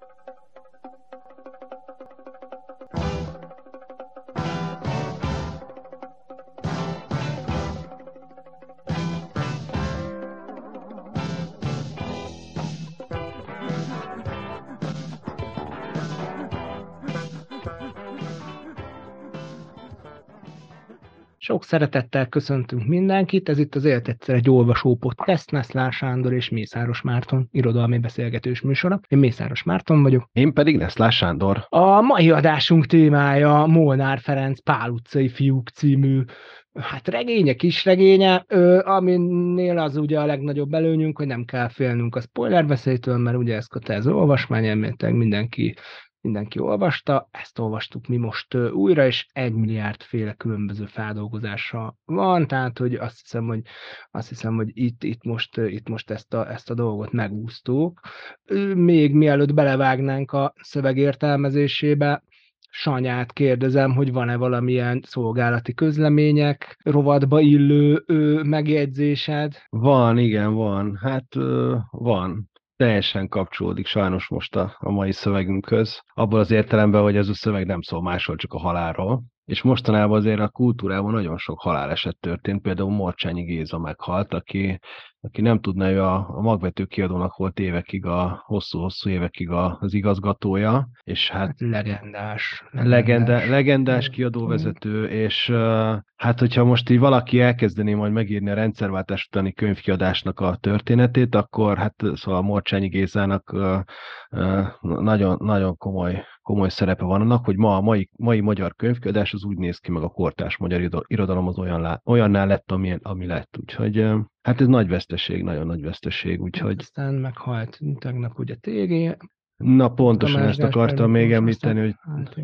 Thank you. Sok szeretettel köszöntünk mindenkit, ez itt az Élet egyszer egy olvasó podcast, Neszlán Sándor és Mészáros Márton irodalmi beszélgetős műsora. Én Mészáros Márton vagyok. Én pedig Neszlán Sándor. A mai adásunk témája Molnár Ferenc Pál utcai fiúk című hát regénye, kisregénye, aminél az ugye a legnagyobb előnyünk, hogy nem kell félnünk a spoilerbeszélytől, mert ugye ez kötelező olvasmány, elméletileg mindenki mindenki olvasta, ezt olvastuk mi most újra, és egy milliárd féle különböző feldolgozása van, tehát hogy azt hiszem, hogy, azt hiszem, hogy itt, itt, most, itt most ezt, a, ezt a dolgot megúsztuk. Még mielőtt belevágnánk a szöveg értelmezésébe, Sanyát kérdezem, hogy van-e valamilyen szolgálati közlemények, rovatba illő ö, megjegyzésed? Van, igen, van. Hát ö, van teljesen kapcsolódik sajnos most a, a mai szövegünkhöz, abból az értelemben, hogy ez a szöveg nem szól másról, csak a halálról. És mostanában azért a kultúrában nagyon sok haláleset történt, például Morcsányi Géza meghalt, aki aki nem tudná, ő a, a magvető kiadónak volt évekig, a hosszú-hosszú évekig a, az igazgatója, és hát... hát legendás. Legendás, legenda, legendás kiadóvezető, és hát hogyha most így valaki elkezdené majd megírni a rendszerváltás utáni könyvkiadásnak a történetét, akkor hát szóval Morcsányi Gézának nagyon, nagyon komoly komoly szerepe van annak, hogy ma a mai, mai magyar könyvkiadás az úgy néz ki, meg a kortás magyar irodalom az olyan lá, olyanná lett, amilyen, ami lett. Úgyhogy hát ez nagy veszteség, nagyon nagy veszteség. Úgyhogy... Aztán meghalt tegnap ugye TG. Na pontosan ezt akartam még említeni, hogy hát,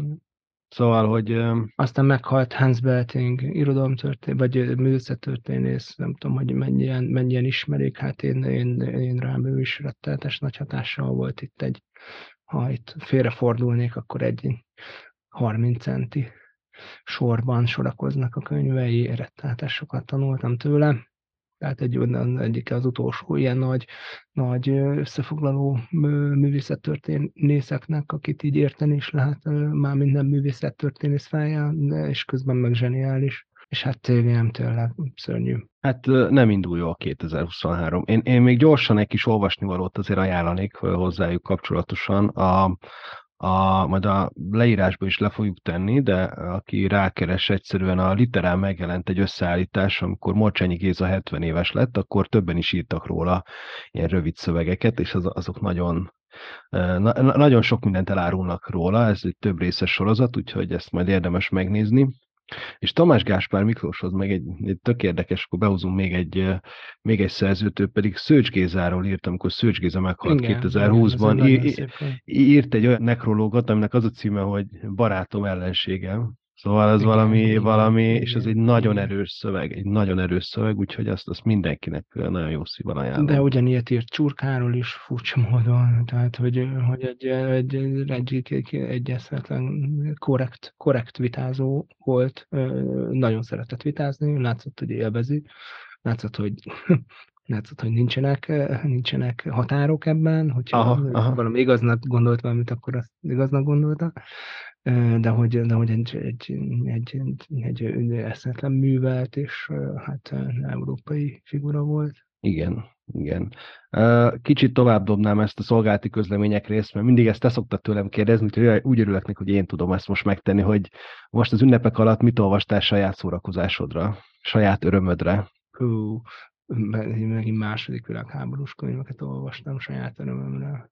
Szóval, hogy... Aztán meghalt Hans Belting, irodalomtörténet, vagy művészettörténész, nem tudom, hogy mennyien, mennyien ismerik, hát én, én, én rám ő is rettenetes nagy hatással volt itt egy ha itt félrefordulnék, akkor egy 30 centi sorban sorakoznak a könyvei, rettenetes tanultam tőle. Tehát egy, egyik az utolsó ilyen nagy, nagy összefoglaló művészettörténészeknek, akit így érteni is lehet, már minden művészettörténész felján, és közben meg zseniális. És hát tényleg tényleg szörnyű. Hát nem indul jó a 2023. Én, én még gyorsan egy kis olvasnivalót azért ajánlanék hozzájuk kapcsolatosan. A, a, majd a leírásba is le fogjuk tenni, de aki rákeres egyszerűen a literál megjelent egy összeállítás, amikor Morcsányi Géza 70 éves lett, akkor többen is írtak róla ilyen rövid szövegeket, és az, azok nagyon na, nagyon sok mindent elárulnak róla, ez egy több részes sorozat, úgyhogy ezt majd érdemes megnézni. És Tamás Gáspár Miklóshoz meg egy, egy tök érdekes, akkor behozunk még egy, még egy szerzőt, ő pedig Szőcs Gézáról írt, amikor Szőcs Géza meghalt igen, 2020-ban. Igen, írt egy olyan nekrológot, aminek az a címe, hogy Barátom ellenségem. Szóval ez valami, valami, és ez egy nagyon erős szöveg, egy nagyon erős szöveg, úgyhogy azt, azt mindenkinek nagyon jó szívvel ajánlom. De ugyanilyet írt Csurkáról is furcsa módon, tehát hogy, hogy egy, egy, egy, egy, egy korrekt, korrekt vitázó volt, nagyon szeretett vitázni, látszott, hogy élvezi, látszott, hogy látszott, hogy nincsenek, nincsenek határok ebben, hogyha aha, aha. valami igaznak gondolt valamit, akkor azt igaznak gondolta de hogy, de hogy egy, egy, egy, egy, egy eszetlen művelt és hát európai figura volt. Igen, igen. Kicsit tovább dobnám ezt a szolgálati közlemények részt, mert mindig ezt te szoktad tőlem kérdezni, hogy úgy örülök neki, hogy én tudom ezt most megtenni, hogy most az ünnepek alatt mit olvastál saját szórakozásodra, saját örömödre? Hú, megint második világháborús könyveket olvastam saját örömömre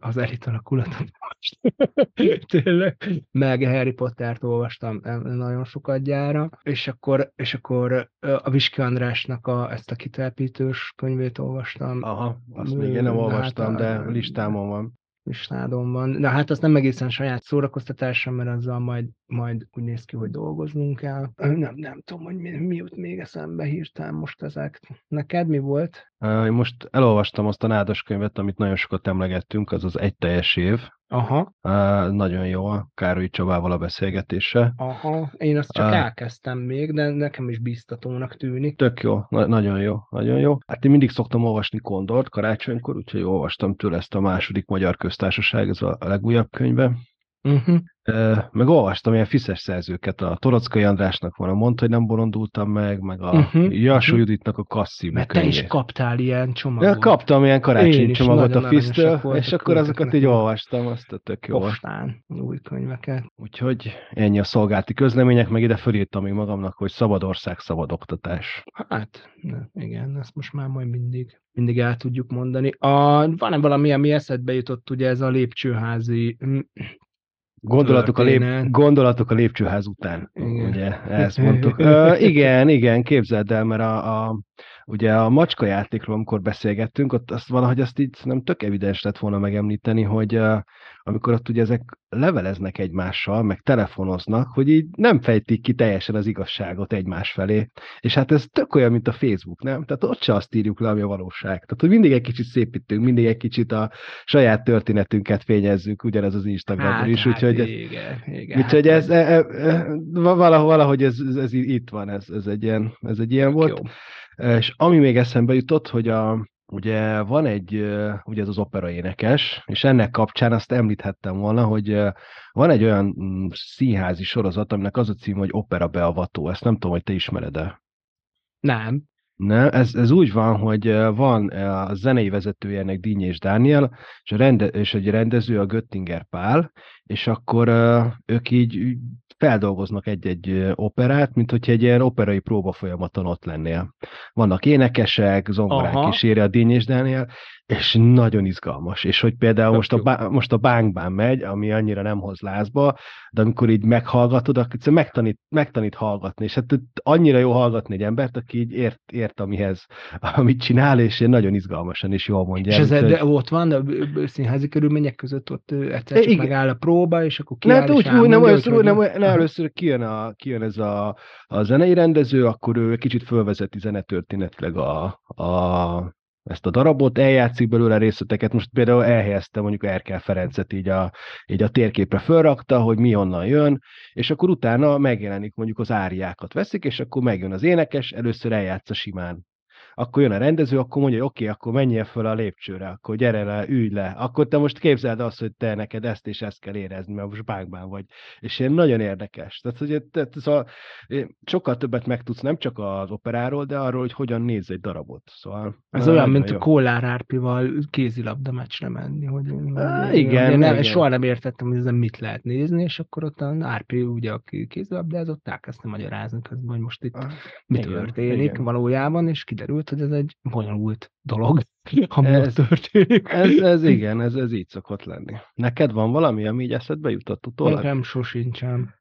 az elit alakulatot most. Tényleg. Meg Harry Pottert olvastam nagyon sokat gyára, és akkor, és akkor a Viski Andrásnak a, ezt a kitelepítős könyvét olvastam. Aha, azt még én nem olvastam, hát, de listámon van. Listádon van. Na hát azt nem egészen saját szórakoztatásra, mert azzal majd majd úgy néz ki, hogy dolgoznunk kell. Nem, nem tudom, hogy mi, mi jut még eszembe hirtelen most ezek. Neked mi volt? Én most elolvastam azt a nádas könyvet, amit nagyon sokat emlegettünk, az az egy teljes év. Aha. Uh, nagyon jó a Károly Csabával a beszélgetése. Aha, én azt csak uh, elkezdtem még, de nekem is biztatónak tűnik. Tök jó, na- nagyon jó, nagyon jó. Hát én mindig szoktam olvasni Kondort karácsonykor, úgyhogy olvastam tőle ezt a második Magyar Köztársaság, ez a legújabb könyve. Uh-huh. Meg olvastam ilyen fiszes szerzőket, a Torockai Andrásnak van a Mondd, hogy nem bolondultam meg, meg a Uh-huh, Jasó uh-huh. Juditnak a Kasszívú Mert te is könyvét. kaptál ilyen csomagot. Ja, kaptam ilyen karácsonyi csomagot a Fisztől, és akkor azokat így olvastam, azt a tök jó. Postán új könyveket. Úgyhogy ennyi a szolgálti közlemények, meg ide fölírtam még magamnak, hogy szabad ország, szabad oktatás. Hát, ne, igen, ezt most már majd mindig, mindig el tudjuk mondani. A, van-e valami, ami eszedbe jutott, ugye ez a lépcsőházi Gondolatok a, lép, gondolatok a lépcsőház után, Igen. ugye, ezt mondtuk. Ö, igen, igen, képzeld el, mert a, a, ugye a macska játékról, amikor beszélgettünk, ott azt valahogy azt így nem tök evidens lett volna megemlíteni, hogy uh, amikor ott ugye ezek leveleznek egymással, meg telefonoznak, hogy így nem fejtik ki teljesen az igazságot egymás felé. És hát ez tök olyan, mint a Facebook, nem? Tehát ott se azt írjuk le, ami a valóság. Tehát, hogy mindig egy kicsit szépítünk, mindig egy kicsit a saját történetünket fényezzük, ugyanez az Instagramon Hát, is, hát, úgyhogy igen, igen. Úgyhogy hát ez, e, e, e, valahogy, valahogy ez, ez, ez itt van, ez, ez egy ilyen, ez egy ilyen volt. jó. És ami még eszembe jutott, hogy a, ugye van egy, ö, ugye ez az opera énekes, és ennek kapcsán azt említhettem volna, hogy ö, van egy olyan mm, színházi sorozat, aminek az a cím, hogy Opera beavató. Ezt nem tudom, hogy te ismered-e. Nem. Nem, ez, ez úgy van, hogy van a zenei vezetője ennek Dínyés Dániel, és, a rende, és egy rendező a Göttinger Pál, és akkor ők így feldolgoznak egy-egy operát, mint hogyha egy ilyen operai próba folyamaton ott lennél. Vannak énekesek, zongorák Aha. kíséri a Dínyés Dániel, és nagyon izgalmas. És hogy például most a, bá, most a bánkbán megy, ami annyira nem hoz lázba, de amikor így meghallgatod, akkor egyszerűen megtanít, megtanít hallgatni, és hát annyira jó hallgatni egy embert, aki így ért, ért amihez, amit csinál, és nagyon izgalmasan és jól mondja. És ez de ott van, a színházi körülmények között ott egyszer csak igen. megáll a próba, és akkor Ne, kiáll, hát és úgy, úgy nem, először, nem, nem, először kijön, a, kijön ez a, a zenei rendező, akkor ő kicsit fölvezeti zenetörténetileg a, a, ezt a darabot, eljátszik belőle részleteket, most például elhelyezte mondjuk Erkel Ferencet így a, így a térképre fölrakta, hogy mi onnan jön, és akkor utána megjelenik mondjuk az áriákat veszik, és akkor megjön az énekes, először eljátsza simán. Akkor jön a rendező, akkor mondja, hogy oké, okay, akkor menjél föl a lépcsőre, akkor gyere le, ülj le. Akkor te most képzeld azt, hogy te neked ezt és ezt kell érezni, mert most bánkban vagy. És ilyen nagyon érdekes. Tehát, hogy tehát, szóval, én sokkal többet megtudsz nem csak az operáról, de arról, hogy hogyan néz egy darabot. Szóval, Ez olyan, mint a jó. Kollár Árpival kézilabda meccsre menni. Hogy, Á, hogy- igen, én nem, igen. soha nem értettem, hogy ezen mit lehet nézni, és akkor ott a Árpi, ugye, aki kézilabdázott, elkezdte magyarázni közben, hogy most itt Ah, mi igen, történik igen. valójában, és kiderült, hogy ez egy bonyolult dolog, ami Ez- történik. Ez, ez igen, ez, ez így szokott lenni. Neked van valami, ami így eszedbe jutott utólag? Nekem sosincsen.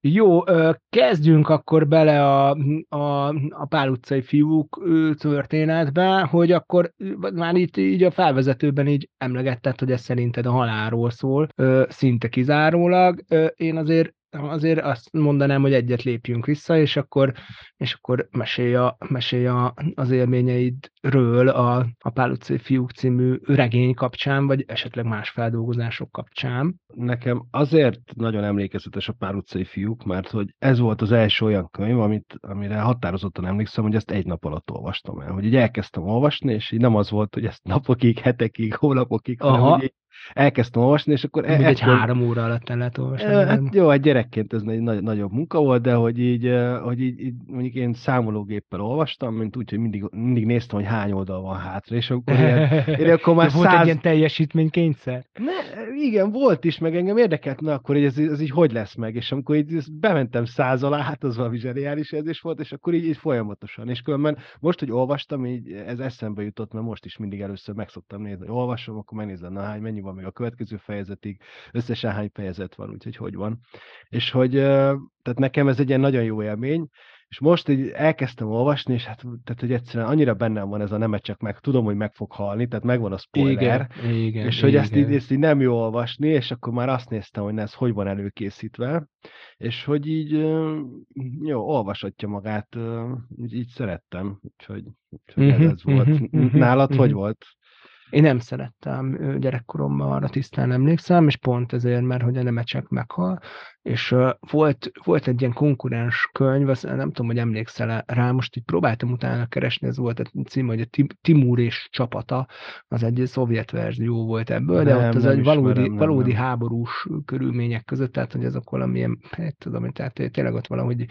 Jó, kezdjünk akkor bele a, a, a Pál utcai fiúk történetbe, hogy akkor már itt így a felvezetőben így emlegetted, hogy ez szerinted a halálról szól, szinte kizárólag. Én azért azért azt mondanám, hogy egyet lépjünk vissza, és akkor, és akkor mesélj, a, mesélj a, az élményeidről a, a Pál utcai fiúk című regény kapcsán, vagy esetleg más feldolgozások kapcsán. Nekem azért nagyon emlékezetes a Pár utcai fiúk, mert hogy ez volt az első olyan könyv, amit, amire határozottan emlékszem, hogy ezt egy nap alatt olvastam el. Hogy így elkezdtem olvasni, és így nem az volt, hogy ezt napokig, hetekig, hónapokig, hanem Aha. így elkezdtem olvasni, és akkor... Úgy egy ekkor- három óra alatt el lehet olvasni. Hát jó, egy gyerekként ez egy nagy, nagyobb munka volt, de hogy így, hogy így, így mondjuk én számológéppel olvastam, mint úgy, hogy mindig, mindig néztem, hogy hány oldal van hátra, és akkor ilyen, én akkor már volt száz... egy ilyen teljesítménykényszer. Ne, igen, volt is, meg engem érdekelt, na akkor így ez, ez így hogy lesz meg, és amikor így bementem száz alá, hát az valami zseniális érzés volt, és akkor így, így folyamatosan, és különben most, hogy olvastam, így ez eszembe jutott, mert most is mindig először meg szoktam nézni, hogy olvasom, akkor megnézem, na hány, mennyi van még a következő fejezetig, összesen hány fejezet van, úgyhogy hogy van. És hogy, tehát nekem ez egy ilyen nagyon jó élmény, És most így elkezdtem olvasni, és hát tehát, hogy egyszerűen annyira bennem van ez a nemet csak meg, tudom, hogy meg fog halni, tehát megvan a spoiler, igen, igen, és hogy igen. ezt így, ezt így nem jó olvasni, és akkor már azt néztem, hogy ez hogy van előkészítve, és hogy így jó, olvasatja magát, így, így szerettem, úgyhogy, úgyhogy uh-huh, ez, ez volt. Uh-huh, uh-huh, Nálad uh-huh. hogy volt? Én nem szerettem gyerekkoromban, arra tisztán emlékszem, és pont ezért, mert hogy a Nemecsek meghal, és uh, volt, volt egy ilyen konkurens könyv, azt nem tudom, hogy emlékszel rá, most így próbáltam utána keresni, ez volt a cím, hogy a Timur és csapata, az egy szovjet verzió volt ebből, de nem, ott az egy valódi, ismerem, nem, valódi nem. háborús körülmények között, tehát hogy azok valamilyen, hát tudom, tehát tényleg ott valahogy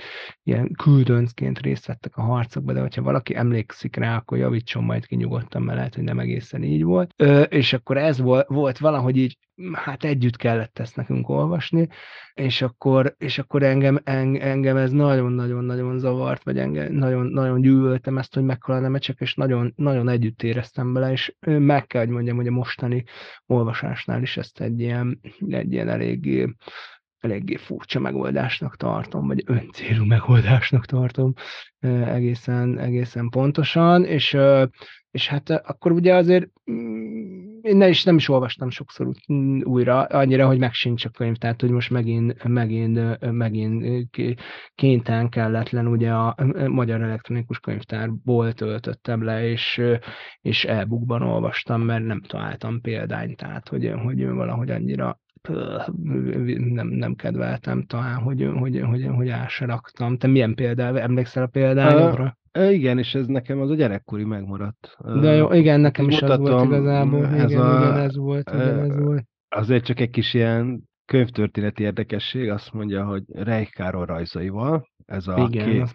ilyen küldöncként részt vettek a harcokba, de hogyha valaki emlékszik rá, akkor javítson majd ki nyugodtan, mert lehet, hogy nem egészen így volt. Ö, és akkor ez volt, volt valahogy így hát együtt kellett ezt nekünk olvasni, és akkor, és akkor engem, engem ez nagyon-nagyon-nagyon zavart, vagy engem nagyon, nagyon gyűlöltem ezt, hogy meghal a nemecsek, és nagyon, nagyon együtt éreztem bele, és meg kell, hogy mondjam, hogy a mostani olvasásnál is ezt egy ilyen, egy ilyen eléggé, eléggé furcsa megoldásnak tartom, vagy öncélú megoldásnak tartom egészen, egészen pontosan, és, és hát akkor ugye azért én ne is, nem is olvastam sokszor újra, annyira, hogy megsincs a könyv, tehát hogy most megint, megint, megint kénytelen kelletlen, ugye a Magyar Elektronikus Könyvtárból töltöttem le, és, és e-bookban olvastam, mert nem találtam példányt, tehát hogy, hogy valahogy annyira nem, nem kedveltem talán, hogy, hogy, hogy, hogy át se raktam. Te milyen példa, emlékszel a példányokra? Igen, és ez nekem az a gyerekkori megmaradt. De jó, igen, nekem is az volt igazából. Ez igen, a, igen, ez volt, igen, ez volt. Azért csak egy kis ilyen könyvtörténeti érdekesség, azt mondja, hogy Reich Károly rajzaival, ez a igen, két... az,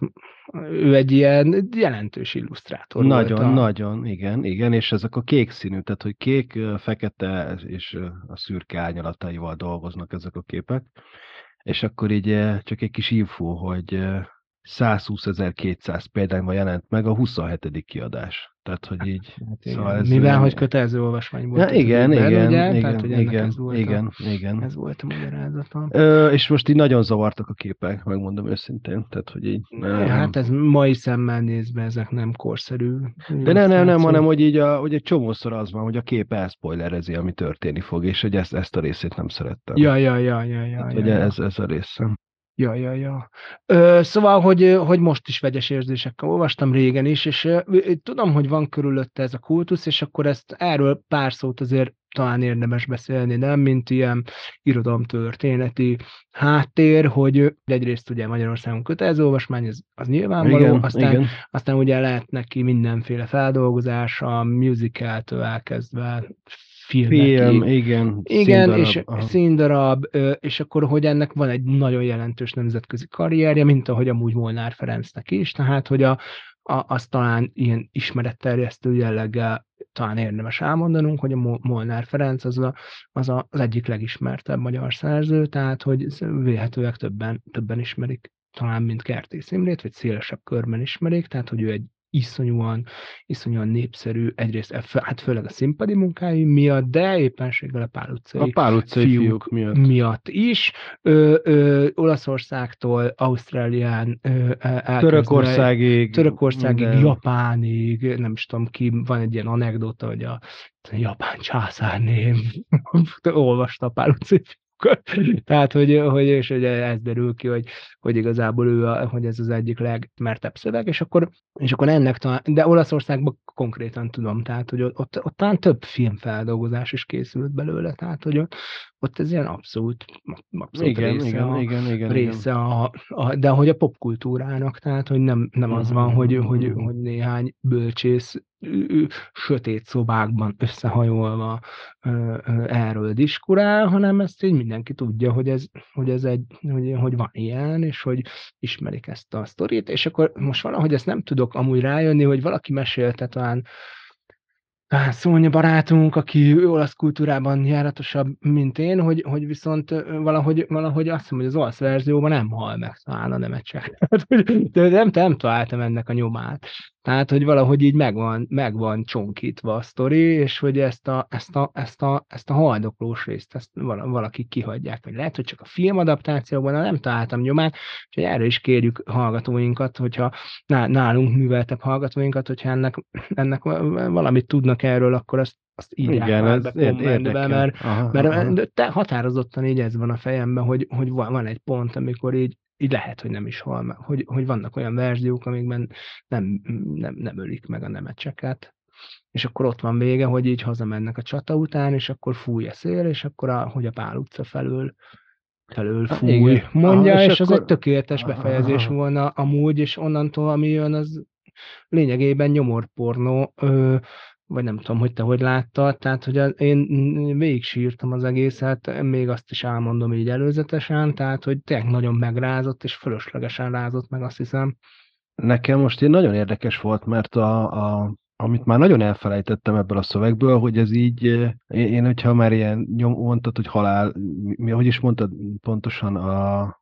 ő egy ilyen jelentős illusztrátor Nagyon, volt a... nagyon, igen, igen, és ezek a kék színű, tehát hogy kék, fekete és a szürke árnyalataival dolgoznak ezek a képek, és akkor így csak egy kis info, hogy 120.200 példányban jelent meg a 27. kiadás. Tehát, hogy így... Hát szóval ez Mivel, hogy kötelező olvasmány volt. Ja, igen, igen, igen, ugye? igen, Tehát, hogy igen, ez volt igen, a, igen. Ez volt a magyarázatom. Ö, és most így nagyon zavartak a képek, megmondom őszintén. Tehát, hogy így... Nem. Hát ez mai szemmel nézve, ezek nem korszerű. De nem, nem, nem, hanem, hogy így a, hogy egy csomószor az van, hogy a kép elszpoilerezi, ami történni fog, és hogy ezt, ezt a részét nem szerettem. Ja, ja, ja, ja, ja. Hát, ja, ja. Ez, ez a része. Ja, ja, ja. Ö, szóval, hogy, hogy most is vegyes érzésekkel olvastam régen is, és ö, tudom, hogy van körülötte ez a kultusz, és akkor ezt erről pár szót azért talán érdemes beszélni, nem, mint ilyen irodalomtörténeti háttér, hogy egyrészt ugye Magyarországon kötelező olvasmány, ez, az nyilvánvaló, igen, aztán, igen. aztán ugye lehet neki mindenféle feldolgozása, musicaltől elkezdve filmek. Film, igen. Igen, színdarab, és aha. színdarab, és akkor, hogy ennek van egy nagyon jelentős nemzetközi karrierje, mint ahogy amúgy Molnár Ferencnek is, tehát, hogy a, a, azt talán ilyen ismeretterjesztő jelleggel talán érdemes elmondanunk, hogy a Molnár Ferenc az, a, az a, az egyik legismertebb magyar szerző, tehát hogy véhetőleg többen, többen ismerik talán, mint Kertész Imrét, vagy szélesebb körben ismerik, tehát hogy ő egy iszonyúan, iszonyúan népszerű, egyrészt hát főleg a színpadi munkái miatt, de éppenséggel a Pál utcai, a Pál utcai fiúk, fiúk miatt. miatt is. Ö, ö, Olaszországtól, Ausztrálián ö, Törökországig, Törökországig, de... Japánig, nem is tudom ki, van egy ilyen anekdota, hogy a, a japán császárném olvasta a Pál utcai Tehát, hogy, hogy, és hogy ez derül ki, hogy, hogy igazából ő, a, hogy ez az egyik legmertebb szöveg, és akkor, és akkor ennek talán, de Olaszországban konkrétan tudom, tehát, hogy ott, ott, ott talán több filmfeldolgozás is készült belőle, tehát, hogy ott, ott ez ilyen abszolút, abszolút igen, része, igen, a, igen, igen, része igen. A, a, de hogy a popkultúrának, tehát, hogy nem, nem az van, hogy, hogy, mm-hmm. hogy néhány bölcsész sötét szobákban összehajolva erről diskurál, hanem ezt így mindenki tudja, hogy ez, hogy ez egy, hogy, hogy van ilyen, és hogy ismerik ezt a sztorit, és akkor most valahogy ezt nem tudok amúgy rájönni, hogy valaki mesélte talán Szónya barátunk, aki olasz kultúrában járatosabb, mint én, hogy, hogy viszont valahogy, valahogy azt hiszem, hogy az olasz verzióban nem hal meg talán a nemecsek. de nem, nem találtam ennek a nyomát. Tehát, hogy valahogy így megvan, megvan csonkítva a sztori, és hogy ezt a, ezt a, ezt a, ezt a haldoklós részt ezt valaki kihagyják. Vagy lehet, hogy csak a filmadaptációban nem találtam nyomát, úgyhogy erre is kérjük hallgatóinkat, hogyha nálunk műveltek hallgatóinkat, hogyha ennek, ennek valamit tudnak erről, akkor azt azt írják Igen, már be kommentbe, mert, aha, mert aha. Te határozottan így ez van a fejemben, hogy, hogy van egy pont, amikor így így lehet, hogy nem is hal meg, hogy, hogy vannak olyan verziók, amikben nem, nem, nem ölik meg a nemecseket, és akkor ott van vége, hogy így hazamennek a csata után, és akkor fúj a szél, és akkor a, hogy a Pál utca felől felől fúj, Igen. mondja, Aha, és, és akkor... az egy tökéletes befejezés Aha. volna amúgy, és onnantól, ami jön, az lényegében nyomorpornó, ö, vagy nem tudom, hogy te hogy láttad, tehát hogy az, én végig sírtam az egészet, még azt is elmondom így előzetesen, tehát hogy tényleg nagyon megrázott, és fölöslegesen rázott meg, azt hiszem. Nekem most én nagyon érdekes volt, mert a, a amit már nagyon elfelejtettem ebből a szövegből, hogy ez így, én, hogyha már ilyen nyom, mondtad, hogy halál, mi, hogy is mondtad pontosan a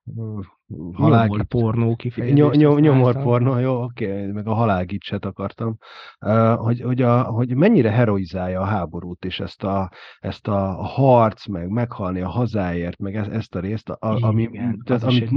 halál... Nyomor pornó kifejezést. Nyom, nyomor pornó, jó, oké, okay, meg a halálgicset akartam. Uh, hogy, hogy, a, hogy mennyire heroizálja a háborút, és ezt a, ezt a harc, meg meghalni a hazáért, meg ezt, ezt a részt, a, ami, Igen, tehát, amit,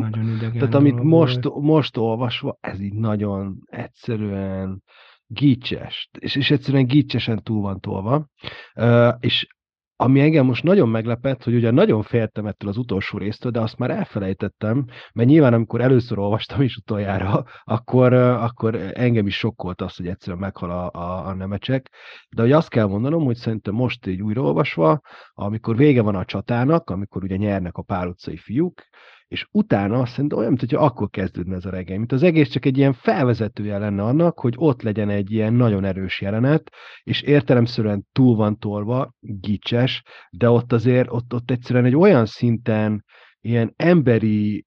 tehát amit most, most olvasva, ez így nagyon egyszerűen gicses, és, és egyszerűen gicsesen túl van tolva, uh, és ami engem most nagyon meglepett, hogy ugye nagyon féltem ettől az utolsó résztől, de azt már elfelejtettem, mert nyilván amikor először olvastam is utoljára, akkor, akkor engem is sokkolt az, hogy egyszerűen meghal a, a, a nemecsek. De hogy azt kell mondanom, hogy szerintem most így újraolvasva, amikor vége van a csatának, amikor ugye nyernek a pár utcai fiúk, és utána szerintem olyan, mintha akkor kezdődne ez a regény, mint az egész csak egy ilyen felvezetője lenne annak, hogy ott legyen egy ilyen nagyon erős jelenet, és értelemszerűen túl van tolva, gicses, de ott azért, ott, ott egyszerűen egy olyan szinten ilyen emberi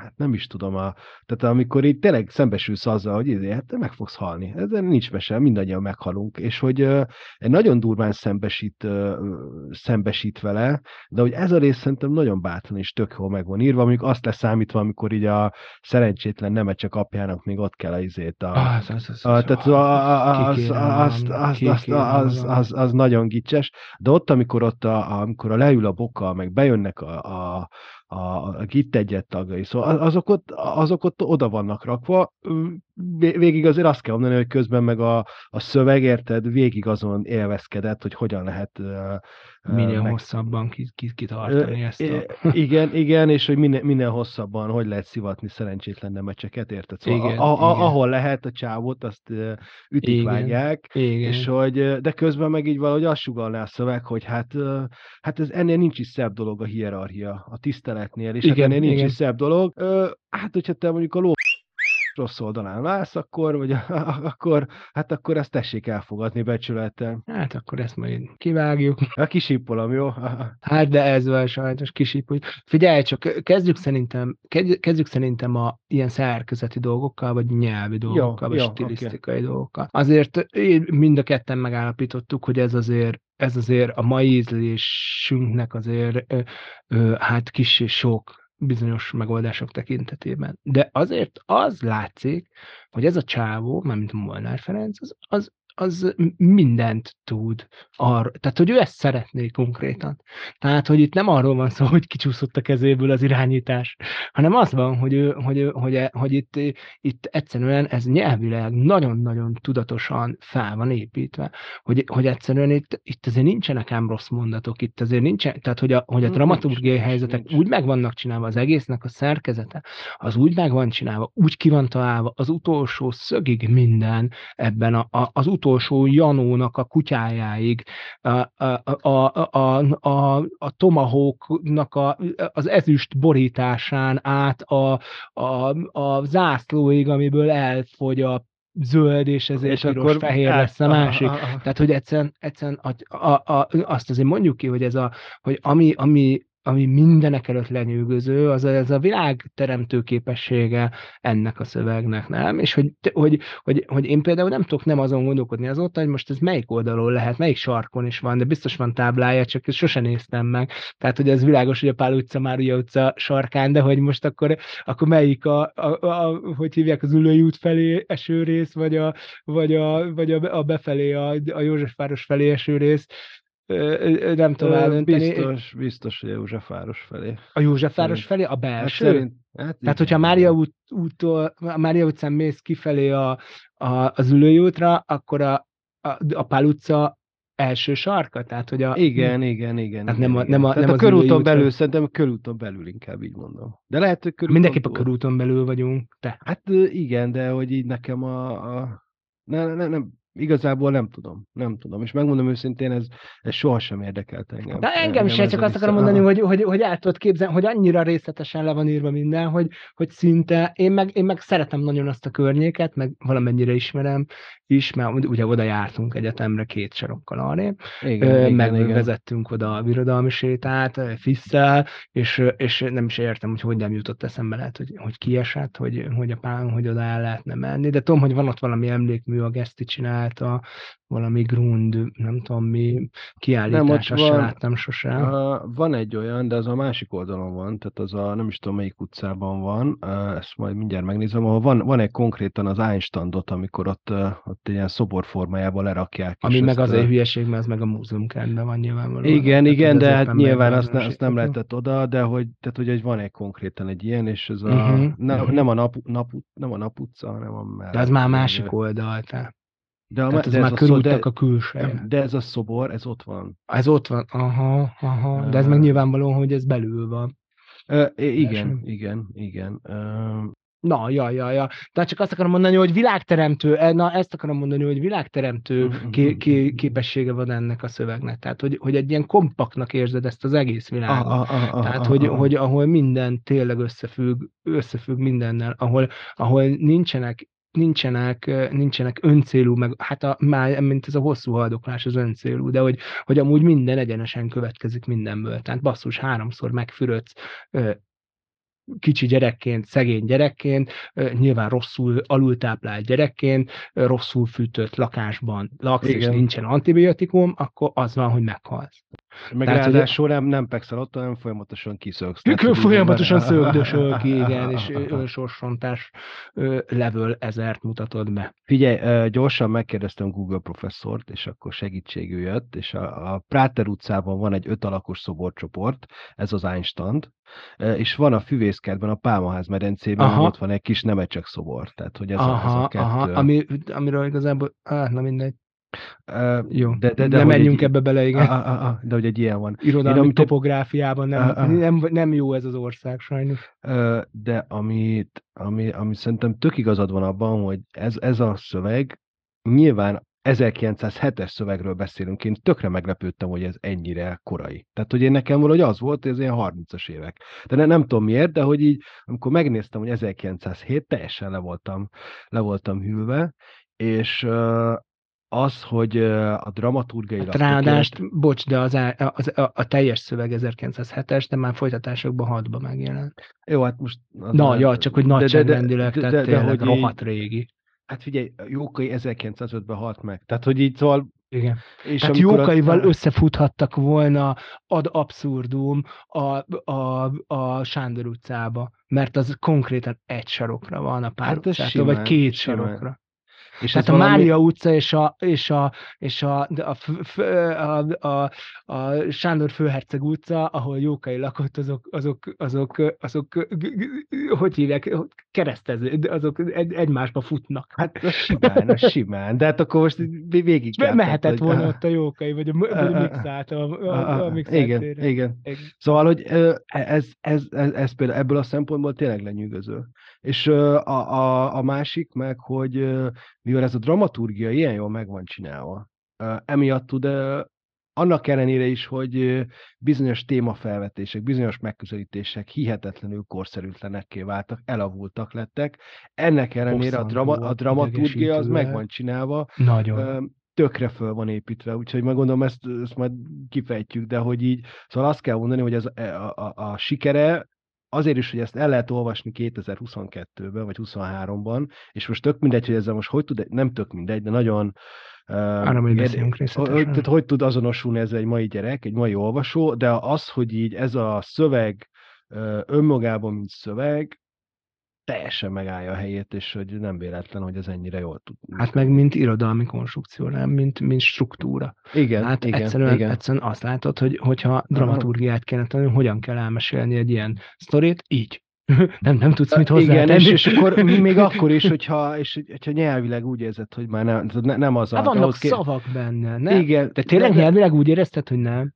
hát nem is tudom, a, tehát amikor így tényleg szembesülsz azzal, hogy izé, hát te meg fogsz halni, ez nincs mese, mindannyian meghalunk, és hogy uh, egy nagyon durván szembesít, uh, szembesít vele, de hogy ez a rész szerintem nagyon bátran és tök jól meg van írva, mondjuk azt leszámítva, amikor így a szerencsétlen nemecsek apjának még ott kell a izét a, tehát az, az nagyon gicses, de ott, amikor ott a, amikor a leül a boka, meg bejönnek a, a a, a GIT egyet tagjai. Szóval azok ott, azok ott oda vannak rakva. Végig azért azt kell mondani, hogy közben meg a, a szöveg, érted, végig azon élvezkedett, hogy hogyan lehet minél meg... hosszabban kitartani ezt a... Igen, igen, és hogy minél, minél hosszabban, hogy lehet szivatni szerencsétlen nemecseket, érted? Szóval igen, a, a, igen. ahol lehet a csávot, azt ütik, igen, vágják, igen. és hogy, de közben meg így valahogy azt sugalná a szöveg, hogy hát, hát ez ennél nincs is szebb dolog a hierarchia, a tiszteletnél, és hát igen, hát ennél nincs igen. is szebb dolog. Hát, hogyha te mondjuk a ló rossz oldalán válsz, akkor, vagy akkor, hát akkor ezt tessék elfogadni becsülettel. Hát akkor ezt majd kivágjuk. A kisípolom, jó? Hát de ez van sajnos kisípoljuk. Figyelj csak, kezdjük szerintem, kezdjük szerintem a ilyen szerkezeti dolgokkal, vagy nyelvi dolgokkal, jó, vagy jó, stilisztikai okay. dolgokkal. Azért mind a ketten megállapítottuk, hogy ez azért ez azért a mai ízlésünknek azért ö, ö, hát kis és sok bizonyos megoldások tekintetében. De azért az látszik, hogy ez a csávó, mármint Molnár Ferenc, az, az az mindent tud. Ar, tehát, hogy ő ezt szeretné konkrétan. Tehát, hogy itt nem arról van szó, hogy kicsúszott a kezéből az irányítás, hanem az van, hogy, ő, hogy, ő, hogy, hogy itt, itt egyszerűen ez nyelvileg nagyon-nagyon tudatosan fel van építve, hogy, hogy egyszerűen itt, itt azért nincsenek ám rossz mondatok, itt azért nincsen, tehát, hogy a, hogy a dramaturgiai nincs, helyzetek nincs. úgy meg vannak csinálva, az egésznek a szerkezete, az úgy meg van csinálva, úgy ki van találva, az utolsó szögig minden ebben a, a, az utolsó utolsó Janónak a kutyájáig, a, a, a, a, a, a Tomahawknak a, az ezüst borításán át a, a, a zászlóig, amiből elfogy a zöld, és ezért és piros, akkor fehér lesz a másik. A, a, a. Tehát, hogy egyszerűen, egyszerűen a, a, a, azt azért mondjuk ki, hogy ez a, hogy ami, ami ami mindenek előtt lenyűgöző, az az a világ teremtő képessége ennek a szövegnek, nem? És hogy, hogy, hogy, hogy én például nem tudok nem azon gondolkodni azóta, hogy most ez melyik oldalon lehet, melyik sarkon is van, de biztos van táblája, csak ezt sosem néztem meg. Tehát, hogy ez világos, hogy a Pál utca, Mária utca sarkán, de hogy most akkor, akkor melyik a, a, a, hogy hívják az ülői út felé eső rész, vagy a, vagy a, vagy a, a befelé, a, a Józsefváros felé eső rész, nem tudom eldönteni. Biztos, biztos, hogy a Józsefváros felé. A Józsefváros felé? A belső? Hát szerint, hát Tehát, hogyha Mária út, úttól, Mária utcán mész kifelé a, a, az ülői útra, akkor a, a, a Pál utca első sarka? Tehát, hogy a, igen, igen, igen. Tehát igen, nem a, nem a, Tehát nem a körúton belül, szerintem a körúton belül inkább így mondom. De lehet, hogy körúton Mindenképp a körúton belül vagyunk, te. Hát igen, de hogy így nekem a, a nem, nem, nem, Igazából nem tudom, nem tudom. És megmondom őszintén, ez, ez sohasem érdekelt engem. De engem sem, csak azt akarom mondani, hogy, hogy, hogy el tudod képzelni, hogy annyira részletesen le van írva minden, hogy, hogy szinte, én meg, én meg szeretem nagyon azt a környéket, meg valamennyire ismerem is, mert ugye oda jártunk egyetemre két sarokkal arra, meg igen, vezettünk oda a birodalmi sétát, Fisszel, és, és nem is értem, hogy hogy nem jutott eszembe lehet, hogy, hogy kiesett, hogy, hogy a pán, hogy oda el lehetne menni, de tudom, hogy van ott valami emlékmű, a Geszti csinálta, valami grund, nem tudom mi, kiállítása nem, van, se láttam sosem. Uh, van egy olyan, de az a másik oldalon van, tehát az a nem is tudom melyik utcában van, uh, ezt majd mindjárt megnézem, ahol van, van egy konkrétan az Einstandot, amikor ott, uh, ott ilyen szobor formájában lerakják. Ami meg az egy hülyeség, mert az meg a múzeum kertben van nyilvánvalóan. Igen, tehát, igen, de hát nyilván azt, ne, azt nem lehetett oda, de hogy, tehát, hogy egy, van egy konkrétan egy ilyen, és ez a, uh-huh, ne, uh-huh. nem, a nap, nap, nem a nap utca, hanem a mellett. De az már másik oldal, tehát. De, a, Tehát ez de már körültek a külseje. De ez a szobor, ez ott van. Ez ott van, aha, aha. De ez meg nyilvánvaló, hogy ez belül van. Uh, igen, igen, igen. Na, ja, ja, ja. Tehát csak azt akarom mondani, hogy világteremtő, e, na ezt akarom mondani, hogy világteremtő mm-hmm. ké, ké, képessége van ennek a szövegnek. Tehát, hogy, hogy egy ilyen kompaktnak érzed ezt az egész világot. Ah, ah, ah, Tehát, hogy, hogy ahol minden tényleg összefügg, összefügg mindennel, ahol, ahol nincsenek nincsenek, nincsenek öncélú, meg hát a, már, mint ez a hosszú haldoklás az öncélú, de hogy, hogy amúgy minden egyenesen következik mindenből. Tehát basszus, háromszor megfürödsz kicsi gyerekként, szegény gyerekként, nyilván rosszul alultáplált gyerekként, rosszul fűtött lakásban laksz, Igen. és nincsen antibiotikum, akkor az van, hogy meghalsz. Meg Tehát, ráadásul nem, nem pekszel ott, hanem folyamatosan kiszöksz. Tehát, folyamatosan szögdösöl ki, igen, és önsorsontás level ezert mutatod be. Figyelj, gyorsan megkérdeztem Google professzort, és akkor segítségű jött, és a, a Práter utcában van egy öt alakos szoborcsoport, ez az Einstein, és van a füvészkertben, a Pálmaház medencében, aha. ott van egy kis nemecsek szobor. Tehát, hogy ez, aha, a, ez a kettő. Aha, ami, amiről igazából, ah, na mindegy. Uh, Jó, de, de, de nem menjünk egy, ebbe bele, igen. A, a, a, de hogy egy ilyen van. Irodalmi Én, topográfiában nem, a, a, nem, nem jó ez az ország, sajnos. Uh, de amit, ami, ami szerintem tök igazad van abban, hogy ez, ez a szöveg nyilván 1907-es szövegről beszélünk, én tökre meglepődtem, hogy ez ennyire korai. Tehát, hogy én nekem valahogy az volt, hogy ez ilyen 30-as évek. De ne, nem tudom miért, de hogy így, amikor megnéztem, hogy 1907, teljesen le voltam, le voltam hűlve, és az, hogy a dramaturgiai... Hát ráadást, tökélet... bocs, de az, az, a, a teljes szöveg 1907-es, de már folytatásokban hatba megjelent. Jó, hát most... Na, már... ja, csak hogy nagyságrendileg, tehát de, de, tényleg de, rohadt régi. Hát figyelj, Jókai 1905-ben halt meg. Tehát, hogy így szóval igen. És Tehát Jókaival a... összefuthattak volna ad abszurdum a, a, a Sándor utcába, mert az konkrétan egy sarokra van a pár hát utcától, vagy két simán. sarokra. És Tehát a valami... Mária utca és a, és a, és a, a, a, a, a, a Sándor Főherceg utca, ahol Jókai lakott, azok, azok, azok, azok, hogy hívják, keresztező, azok egy, egymásba futnak. Hát a simán, a simán. De hát akkor most végig kell. Mehetett hogy... volna ott a Jókai, vagy a, vagy a mixát, a, a, a mixát igen, igen, igen. Szóval, hogy ez, ez, ez, ez például ebből a szempontból tényleg lenyűgöző. És a, a, a másik meg, hogy mivel ez a dramaturgia ilyen jól meg van csinálva, emiatt tud annak ellenére is, hogy bizonyos témafelvetések, bizonyos megközelítések hihetetlenül korszerűtlenekké váltak, elavultak lettek. Ennek ellenére a, drama, a dramaturgia az meg van csinálva. Nagyon. tökre föl van építve, úgyhogy meg gondolom ezt, ezt majd kifejtjük, de hogy így, szóval azt kell mondani, hogy ez a, a, a, a sikere azért is, hogy ezt el lehet olvasni 2022-ben, vagy 23-ban, és most tök mindegy, hogy ezzel most hogy tud, nem tök mindegy, de nagyon arra majd beszélünk hogy, tehát hogy tud azonosulni ez egy mai gyerek, egy mai olvasó, de az, hogy így ez a szöveg önmagában, mint szöveg, teljesen megállja a helyét, és hogy nem véletlen, hogy ez ennyire jól tud. Hát meg mint irodalmi konstrukció, nem mint, mint struktúra. Igen, hát igen, egyszerűen, igen. egyszerűen azt látod, hogy, hogyha dramaturgiát kéne tanulni, hogyan kell elmesélni egy ilyen sztorit, így. nem, nem tudsz mit hozzá Igen, és, és akkor még akkor is, hogyha, és, hogyha nyelvileg úgy érzed, hogy már nem, nem az a... Hát vannak szavak benne, nem? Igen. De tényleg de, nyelvileg úgy érezted, hogy nem?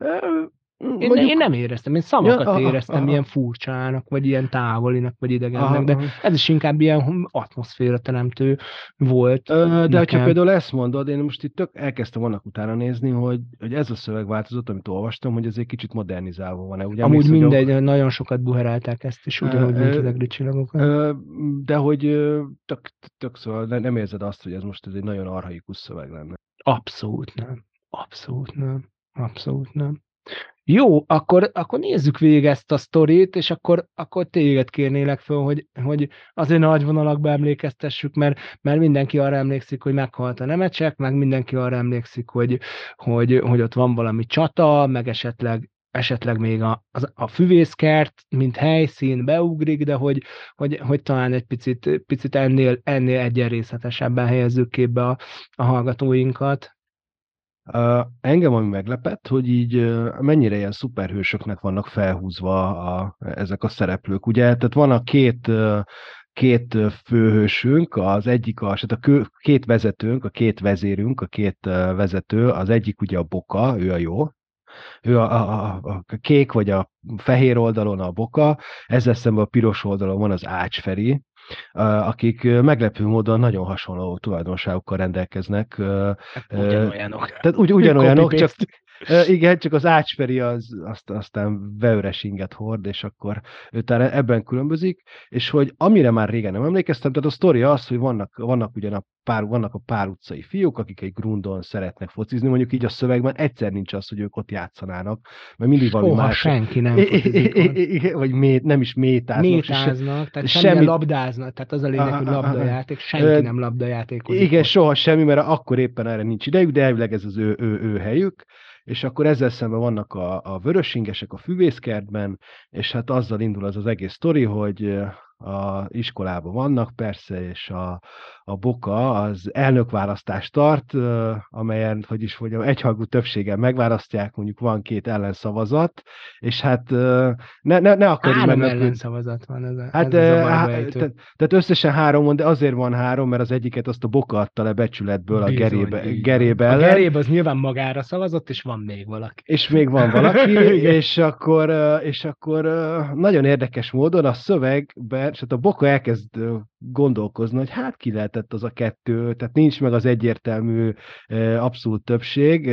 Én, mondjuk... én nem éreztem, én szavakat ja, éreztem aha. ilyen furcsának, vagy ilyen távolinak, vagy idegennek, aha, de ez is inkább ilyen atmoszféra teremtő volt. Ö, de nekem. hogyha például ezt mondod, én most itt tök elkezdtem annak utána nézni, hogy, hogy ez a szövegváltozat, amit olvastam, hogy ez egy kicsit modernizálva van-e. Ugye, Amúgy mindegy, a... nagyon sokat buherálták ezt is, ugyanúgy, mint az egri De hogy tök, tök szóval nem érzed azt, hogy ez most ez egy nagyon arhaikus szöveg lenne. Abszolút nem. Abszolút nem. Abszolút nem. Jó, akkor, akkor nézzük végig ezt a sztorit, és akkor, akkor téged kérnélek föl, hogy, hogy azért nagy vonalakba emlékeztessük, mert, mert mindenki arra emlékszik, hogy meghalt a nemecsek, meg mindenki arra emlékszik, hogy, hogy, hogy ott van valami csata, meg esetleg esetleg még a, a, a füvészkert, mint helyszín beugrik, de hogy, hogy, hogy talán egy picit, picit ennél, ennél egyenrészletesebben helyezzük képbe a, a hallgatóinkat. Engem ami meglepett, hogy így mennyire ilyen szuperhősöknek vannak felhúzva a, ezek a szereplők. Ugye, tehát van a két két főhősünk, az egyik a, a két vezetőnk, a két vezérünk, a két vezető, az egyik ugye a Boka, ő a jó, ő a, a, a kék vagy a fehér oldalon a Boka, ezzel szemben a piros oldalon van az Ácsferi, akik meglepő módon nagyon hasonló tulajdonságokkal rendelkeznek. Hát ugyanolyanok. Tehát ugy, ugyanolyanok, csak igen, csak az ácsferi az, azt, aztán veöres inget hord, és akkor ő ebben különbözik, és hogy amire már régen nem emlékeztem, tehát a sztori az, hogy vannak, vannak ugyan a pár, vannak a pár utcai fiúk, akik egy grundon szeretnek focizni, mondjuk így a szövegben egyszer nincs az, hogy ők ott játszanának, mert mindig valami Soha más. senki nem focizik Vagy mét, nem is métáznak. Métáznak, tehát semmi labdáznak, tehát az a lényeg, hogy labdajáték, senki nem labdajátékozik. Igen, soha semmi, mert akkor éppen erre nincs idejük, de elvileg ez az ő, ő, ő helyük és akkor ezzel szemben vannak a, a vörösingesek a füvészkertben, és hát azzal indul az az egész sztori, hogy a iskolában vannak persze, és a, a Boka az elnökválasztást tart, amelyen, hogy is mondjam, egyhangú többséggel megválasztják, mondjuk van két ellenszavazat, és hát ne, ne, ne akarjuk Három meglepő... ellenszavazat van ez a, hát, ez a há, tehát, tehát összesen három van, de azért van három, mert az egyiket azt a Boka adta le becsületből a Bizony, gerébe, gerébe ellen. A gerébe az nyilván magára szavazott, és van még valaki. És még van valaki, és akkor, és akkor nagyon érdekes módon a szövegben, és hát a Boka elkezd gondolkozni, hogy hát ki lehetett az a kettő, tehát nincs meg az egyértelmű abszolút többség,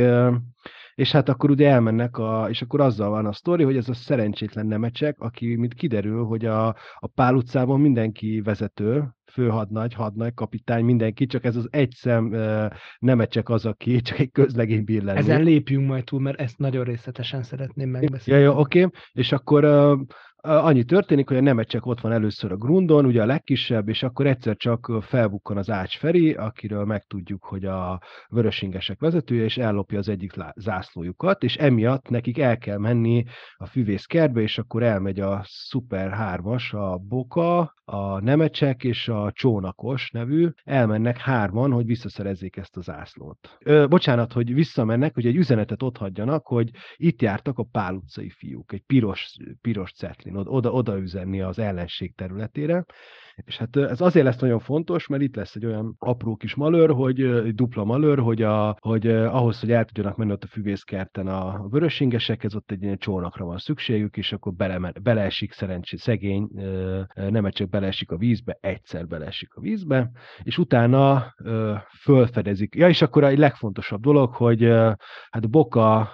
és hát akkor ugye elmennek, a, és akkor azzal van a sztori, hogy ez a szerencsétlen nemecsek, aki, mint kiderül, hogy a, a Pál utcában mindenki vezető, főhadnagy, hadnagy, kapitány, mindenki, csak ez az egy szem nemecsek az, aki csak egy közlegény bír lenni. Ezen lépjünk majd túl, mert ezt nagyon részletesen szeretném megbeszélni. Ja, jó, oké, okay. és akkor annyi történik, hogy a Nemecsek ott van először a grundon, ugye a legkisebb, és akkor egyszer csak felbukkan az Ács Feri, akiről megtudjuk, hogy a vörösingesek vezetője, és ellopja az egyik zászlójukat, és emiatt nekik el kell menni a füvész kertbe, és akkor elmegy a Super 3-as, a Boka, a Nemecsek és a Csónakos nevű, elmennek hárman, hogy visszaszerezzék ezt a zászlót. Ö, bocsánat, hogy visszamennek, hogy egy üzenetet ott hagyjanak, hogy itt jártak a Pál utcai fiúk, egy piros, piros cetlin oda, oda üzenni az ellenség területére, és hát ez azért lesz nagyon fontos, mert itt lesz egy olyan apró kis malőr, hogy dupla malőr, hogy, a, hogy ahhoz, hogy el tudjanak menni ott a füvészkerten a vörösingesekhez, ott egy ilyen csónakra van szükségük, és akkor bele, beleesik szerencsé, szegény, nem csak beleesik a vízbe, egyszer beleesik a vízbe, és utána fölfedezik. Ja, és akkor egy legfontosabb dolog, hogy hát Boka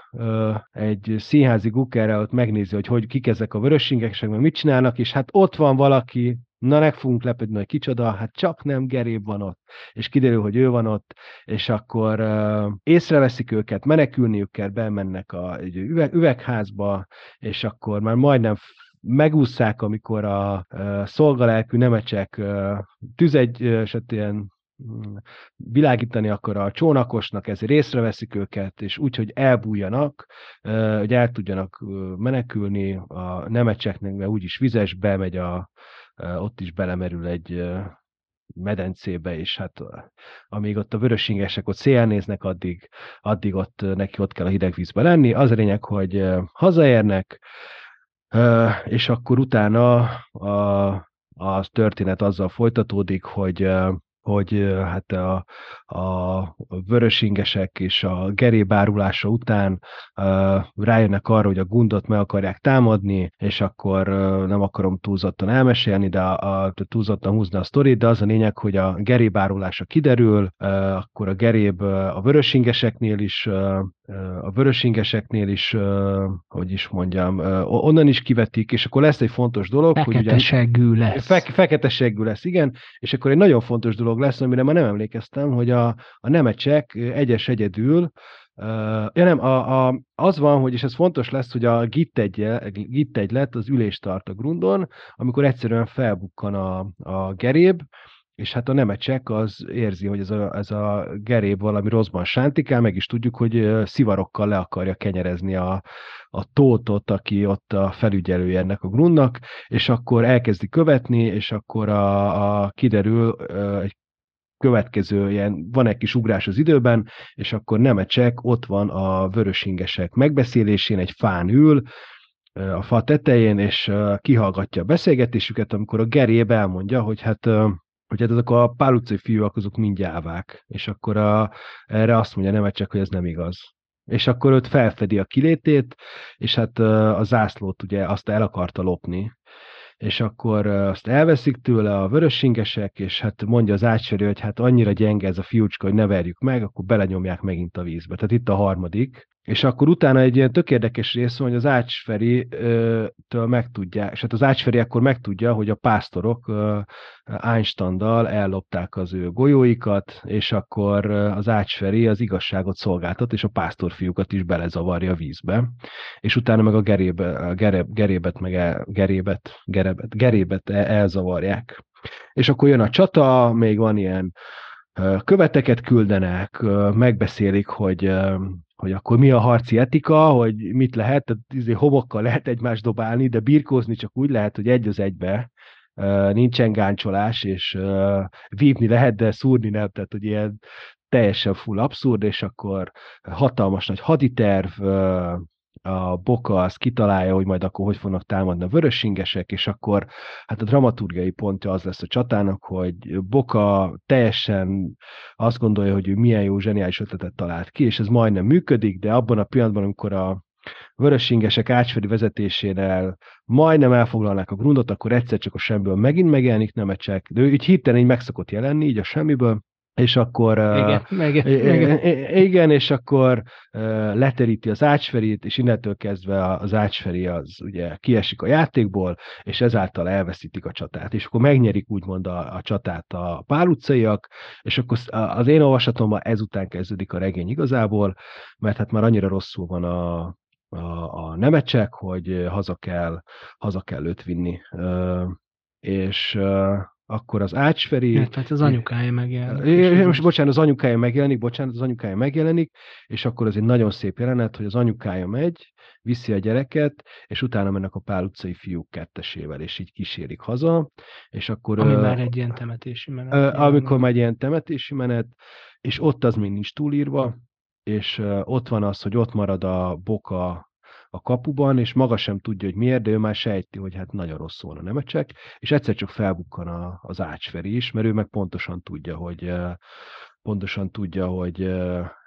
egy színházi gukerre ott megnézi, hogy, hogy kik ezek a vörösingesek, meg mit csinálnak, és hát ott van valaki, Na, meg fogunk lepődni, hogy kicsoda, hát csak nem Geréb van ott. És kiderül, hogy ő van ott, és akkor uh, észreveszik őket, menekülniük kell, bemennek a egy üveg, üvegházba, és akkor már majdnem megúszszák, amikor a, szolgalelkű nemecsek tüzegy, és ilyen mm, világítani akar a csónakosnak, ezért észreveszik őket, és úgy, hogy elbújjanak, hogy el tudjanak menekülni a nemecseknek, mert úgyis vizes, bemegy a, ott is belemerül egy medencébe, és hát amíg ott a vörösingesek ott szél néznek, addig, addig ott neki ott kell a hideg vízbe lenni. Az a lényeg, hogy hazaérnek, és akkor utána a, a történet azzal folytatódik, hogy hogy hát a, a vörösingesek és a gerébárulása után uh, rájönnek arra, hogy a gundot meg akarják támadni, és akkor uh, nem akarom túlzottan elmesélni, de a, a, túlzottan húzni a sztorit, de az a lényeg, hogy a gerébárulása kiderül, uh, akkor a geréb a vörösingeseknél is a vörösingeseknél is, hogy is mondjam, onnan is kivetik, és akkor lesz egy fontos dolog, fekete hogy ugye... lesz. Fe, fekete seggű lesz, igen, és akkor egy nagyon fontos dolog lesz, amire már nem emlékeztem, hogy a, a nemecsek egyes egyedül, Uh, ja nem, a, a, az van, hogy és ez fontos lesz, hogy a git, egy, git egy lett, az ülést tart a grundon, amikor egyszerűen felbukkan a, a geréb, és hát a nemecsek az érzi, hogy ez a, ez a geréb valami rosszban sántikál, meg is tudjuk, hogy szivarokkal le akarja kenyerezni a, a tótot, aki ott a felügyelője ennek a grundnak, és akkor elkezdi követni, és akkor a, a kiderül egy következő ilyen, van egy kis ugrás az időben, és akkor nemecsek ott van a vörösingesek megbeszélésén, egy fán ül, a fa tetején, és kihallgatja a beszélgetésüket, amikor a geréb elmondja, hogy hát hogy hát azok a pál utcai fiúak azok mind gyávák, és akkor a, erre azt mondja nem csak, hogy ez nem igaz. És akkor őt felfedi a kilétét, és hát a zászlót ugye azt el akarta lopni, és akkor azt elveszik tőle a vörössingesek, és hát mondja az átsörő, hogy hát annyira gyenge ez a fiúcska, hogy ne verjük meg, akkor belenyomják megint a vízbe. Tehát itt a harmadik, és akkor utána egy ilyen tök érdekes rész, hogy az Ácsferi-től megtudják, és hát az Ácsferi akkor megtudja, hogy a pásztorok Einsteindal ellopták az ő golyóikat, és akkor az Ácsferi az igazságot szolgáltat, és a pásztorfiúkat is belezavarja vízbe, és utána meg a, gerébe, a gereb, gerébet, meg el, gerébet, gerebet, gerébet elzavarják. És akkor jön a csata, még van ilyen követeket küldenek, megbeszélik, hogy hogy akkor mi a harci etika, hogy mit lehet, tehát izé, homokkal lehet egymást dobálni, de birkózni csak úgy lehet, hogy egy az egybe, nincsen gáncsolás, és vívni lehet, de szúrni nem, tehát hogy ilyen teljesen full abszurd, és akkor hatalmas nagy haditerv, a Boka az kitalálja, hogy majd akkor hogy fognak támadni a vörösingesek, és akkor hát a dramaturgiai pontja az lesz a csatának, hogy Boka teljesen azt gondolja, hogy ő milyen jó zseniális ötletet talált ki, és ez majdnem működik, de abban a pillanatban, amikor a vörösingesek ácsferi vezetésénél majdnem elfoglalnák a grundot, akkor egyszer csak a semmiből megint megjelenik Nemecsek, de ő így hirtelen így meg szokott jelenni, így a semmiből, és akkor igen, uh, meg, igen, és akkor uh, leteríti az ácsferit, és innentől kezdve az ácsferi az ugye kiesik a játékból, és ezáltal elveszítik a csatát, és akkor megnyerik úgymond a, a csatát a pál utcaiak, és akkor az én olvasatomban ezután kezdődik a regény igazából, mert hát már annyira rosszul van a, a, a nemecsek, hogy haza kell, haza kell őt vinni. Uh, és akkor az Ácsferi... Ja, tehát az anyukája megjelenik. Most bocsánat, az anyukája megjelenik, bocsánat, az anyukája megjelenik, és akkor az egy nagyon szép jelenet, hogy az anyukája megy, viszi a gyereket, és utána mennek a Pál utcai fiúk kettesével, és így kísérik haza, és akkor... Ami uh, már egy ilyen temetési menet. Uh, amikor már egy ilyen temetési menet, és ott az még nincs túlírva, és uh, ott van az, hogy ott marad a boka a kapuban, és maga sem tudja, hogy miért, de ő már sejti, hogy hát nagyon rossz a nemecsek, és egyszer csak felbukkan a, az ácsferi is, mert ő meg pontosan tudja, hogy pontosan tudja, hogy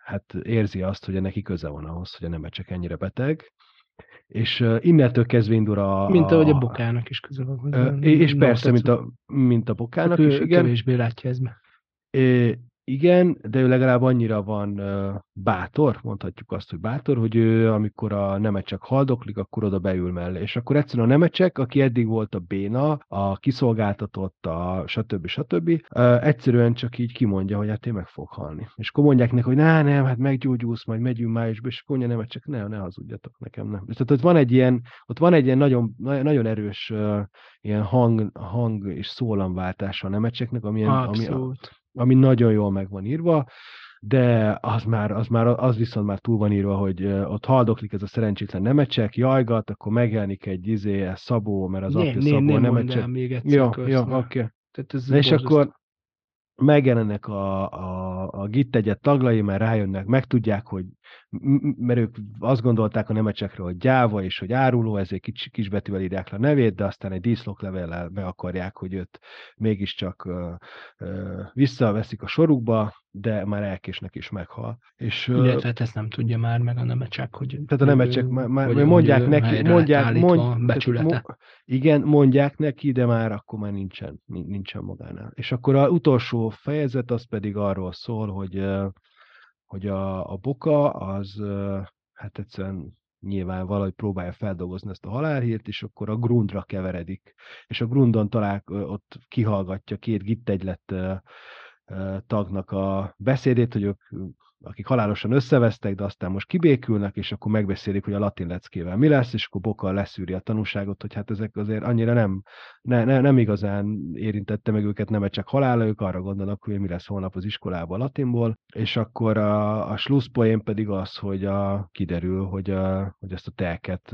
hát érzi azt, hogy neki köze van ahhoz, hogy a nemecsek ennyire beteg, és innentől kezdve indul a... Mint ahogy a bokának is köze van hozzá. És persze, mint a, mint a bokának hát is, igen. Kevésbé látja ez be. Igen, de ő legalább annyira van bátor, mondhatjuk azt, hogy bátor, hogy ő, amikor a nemecsek haldoklik, akkor oda beül mellé. És akkor egyszerűen a nemecsek, aki eddig volt a béna, a kiszolgáltatott, a stb. stb. Uh, egyszerűen csak így kimondja, hogy hát én meg fog halni. És akkor mondják neki, hogy ne, nem, hát meggyógyulsz, majd megyünk májusba, és akkor mondja nemecsek, ne, ne hazudjatok nekem, nem. És tehát ott van egy ilyen, ott van egy ilyen nagyon, nagyon erős ilyen hang, hang és szólamváltása a nemecseknek, ami, ami, ami nagyon jól meg van írva, de az már, az már, az viszont már túl van írva, hogy ott haldoklik ez a szerencsétlen nemecsek, jajgat, akkor megjelenik egy izé, Szabó, mert az apja Szabó nem nemecsek. még egyszer Jó, jó, oké. Okay. És akkor megjelennek a, a, a git egyet taglai, mert rájönnek, megtudják, hogy mert ők azt gondolták a nemecsekről, hogy gyáva és hogy áruló, ezért kis, kisbetűvel írják le a nevét, de aztán egy díszloklevellel be akarják, hogy őt mégiscsak uh, uh, visszaveszik a sorukba, de már elkésnek is meghal. És, Illetve hát ezt nem tudja már meg a nemecsek, hogy... Tehát a nemecsek már, már hogy, mondják neki, mondják, mond, becsülete. Tehát, igen, mondják neki, de már akkor már nincsen, nincsen magánál. És akkor az utolsó fejezet az pedig arról szól, hogy hogy a, a boka az hát egyszerűen nyilván valahogy próbálja feldolgozni ezt a halálhírt, és akkor a grundra keveredik. És a grundon talál, ott kihallgatja két gittegylet tagnak a beszédét, hogy ők akik halálosan összevesztek, de aztán most kibékülnek, és akkor megbeszélik, hogy a latin leckével mi lesz, és akkor Boka leszűri a tanúságot, hogy hát ezek azért annyira nem, ne, ne, nem igazán érintette meg őket, nem csak halála, ők arra gondolnak, hogy mi lesz holnap az iskolában a latinból, és akkor a, a slusszpoén pedig az, hogy a, kiderül, hogy, a, hogy ezt a telket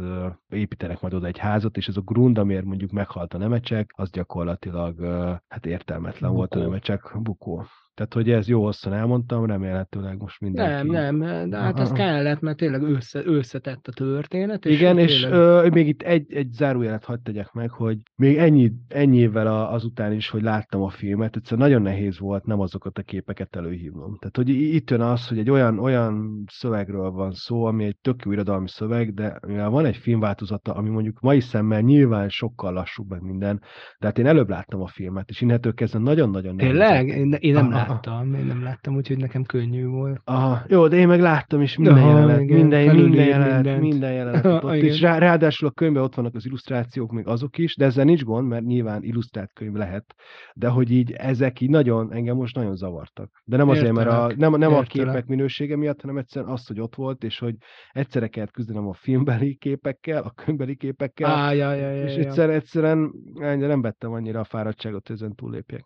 építenek majd oda egy házat, és ez a grund, amiért mondjuk meghalt a nemecsek, az gyakorlatilag hát értelmetlen bukó. volt a nemecsek bukó. Tehát, hogy ez jó hosszan elmondtam, remélhetőleg most mindenki... Nem, nem, de hát ez kellett, mert tényleg össze, összetett a történet. És Igen, és tényleg... ö, még itt egy, egy zárójelet hagyd tegyek meg, hogy még ennyi, ennyi évvel azután is, hogy láttam a filmet, egyszerűen nagyon nehéz volt nem azokat a képeket előhívnom. Tehát, hogy itt jön az, hogy egy olyan, olyan szövegről van szó, ami egy tök jó irodalmi szöveg, de mivel van egy filmváltozata, ami mondjuk mai szemmel nyilván sokkal lassúbb, meg minden, de hát én előbb láttam a filmet, és innentől kezdve nagyon-nagyon nehéz. Tényleg? Én, én nem láttam láttam, én nem láttam, úgyhogy nekem könnyű volt. Aha, jó, de én meg láttam is minden Aha, jelenet, igen, minden, minden jelenet, mindent. minden jelenet ott is. Rá, ráadásul a könyvben ott vannak az illusztrációk, még azok is, de ezzel nincs gond, mert nyilván illusztrált könyv lehet, de hogy így ezek így nagyon, engem most nagyon zavartak. De nem azért, mert a, nem, nem a képek minősége miatt, hanem egyszerűen az, hogy ott volt, és hogy egyszerre kellett küzdenem a filmbeli képekkel, a könyvbeli képekkel, Á, ja, ja, ja, és egyszer, egyszerűen nem vettem annyira a fáradtságot, hogy ezen túllépjek.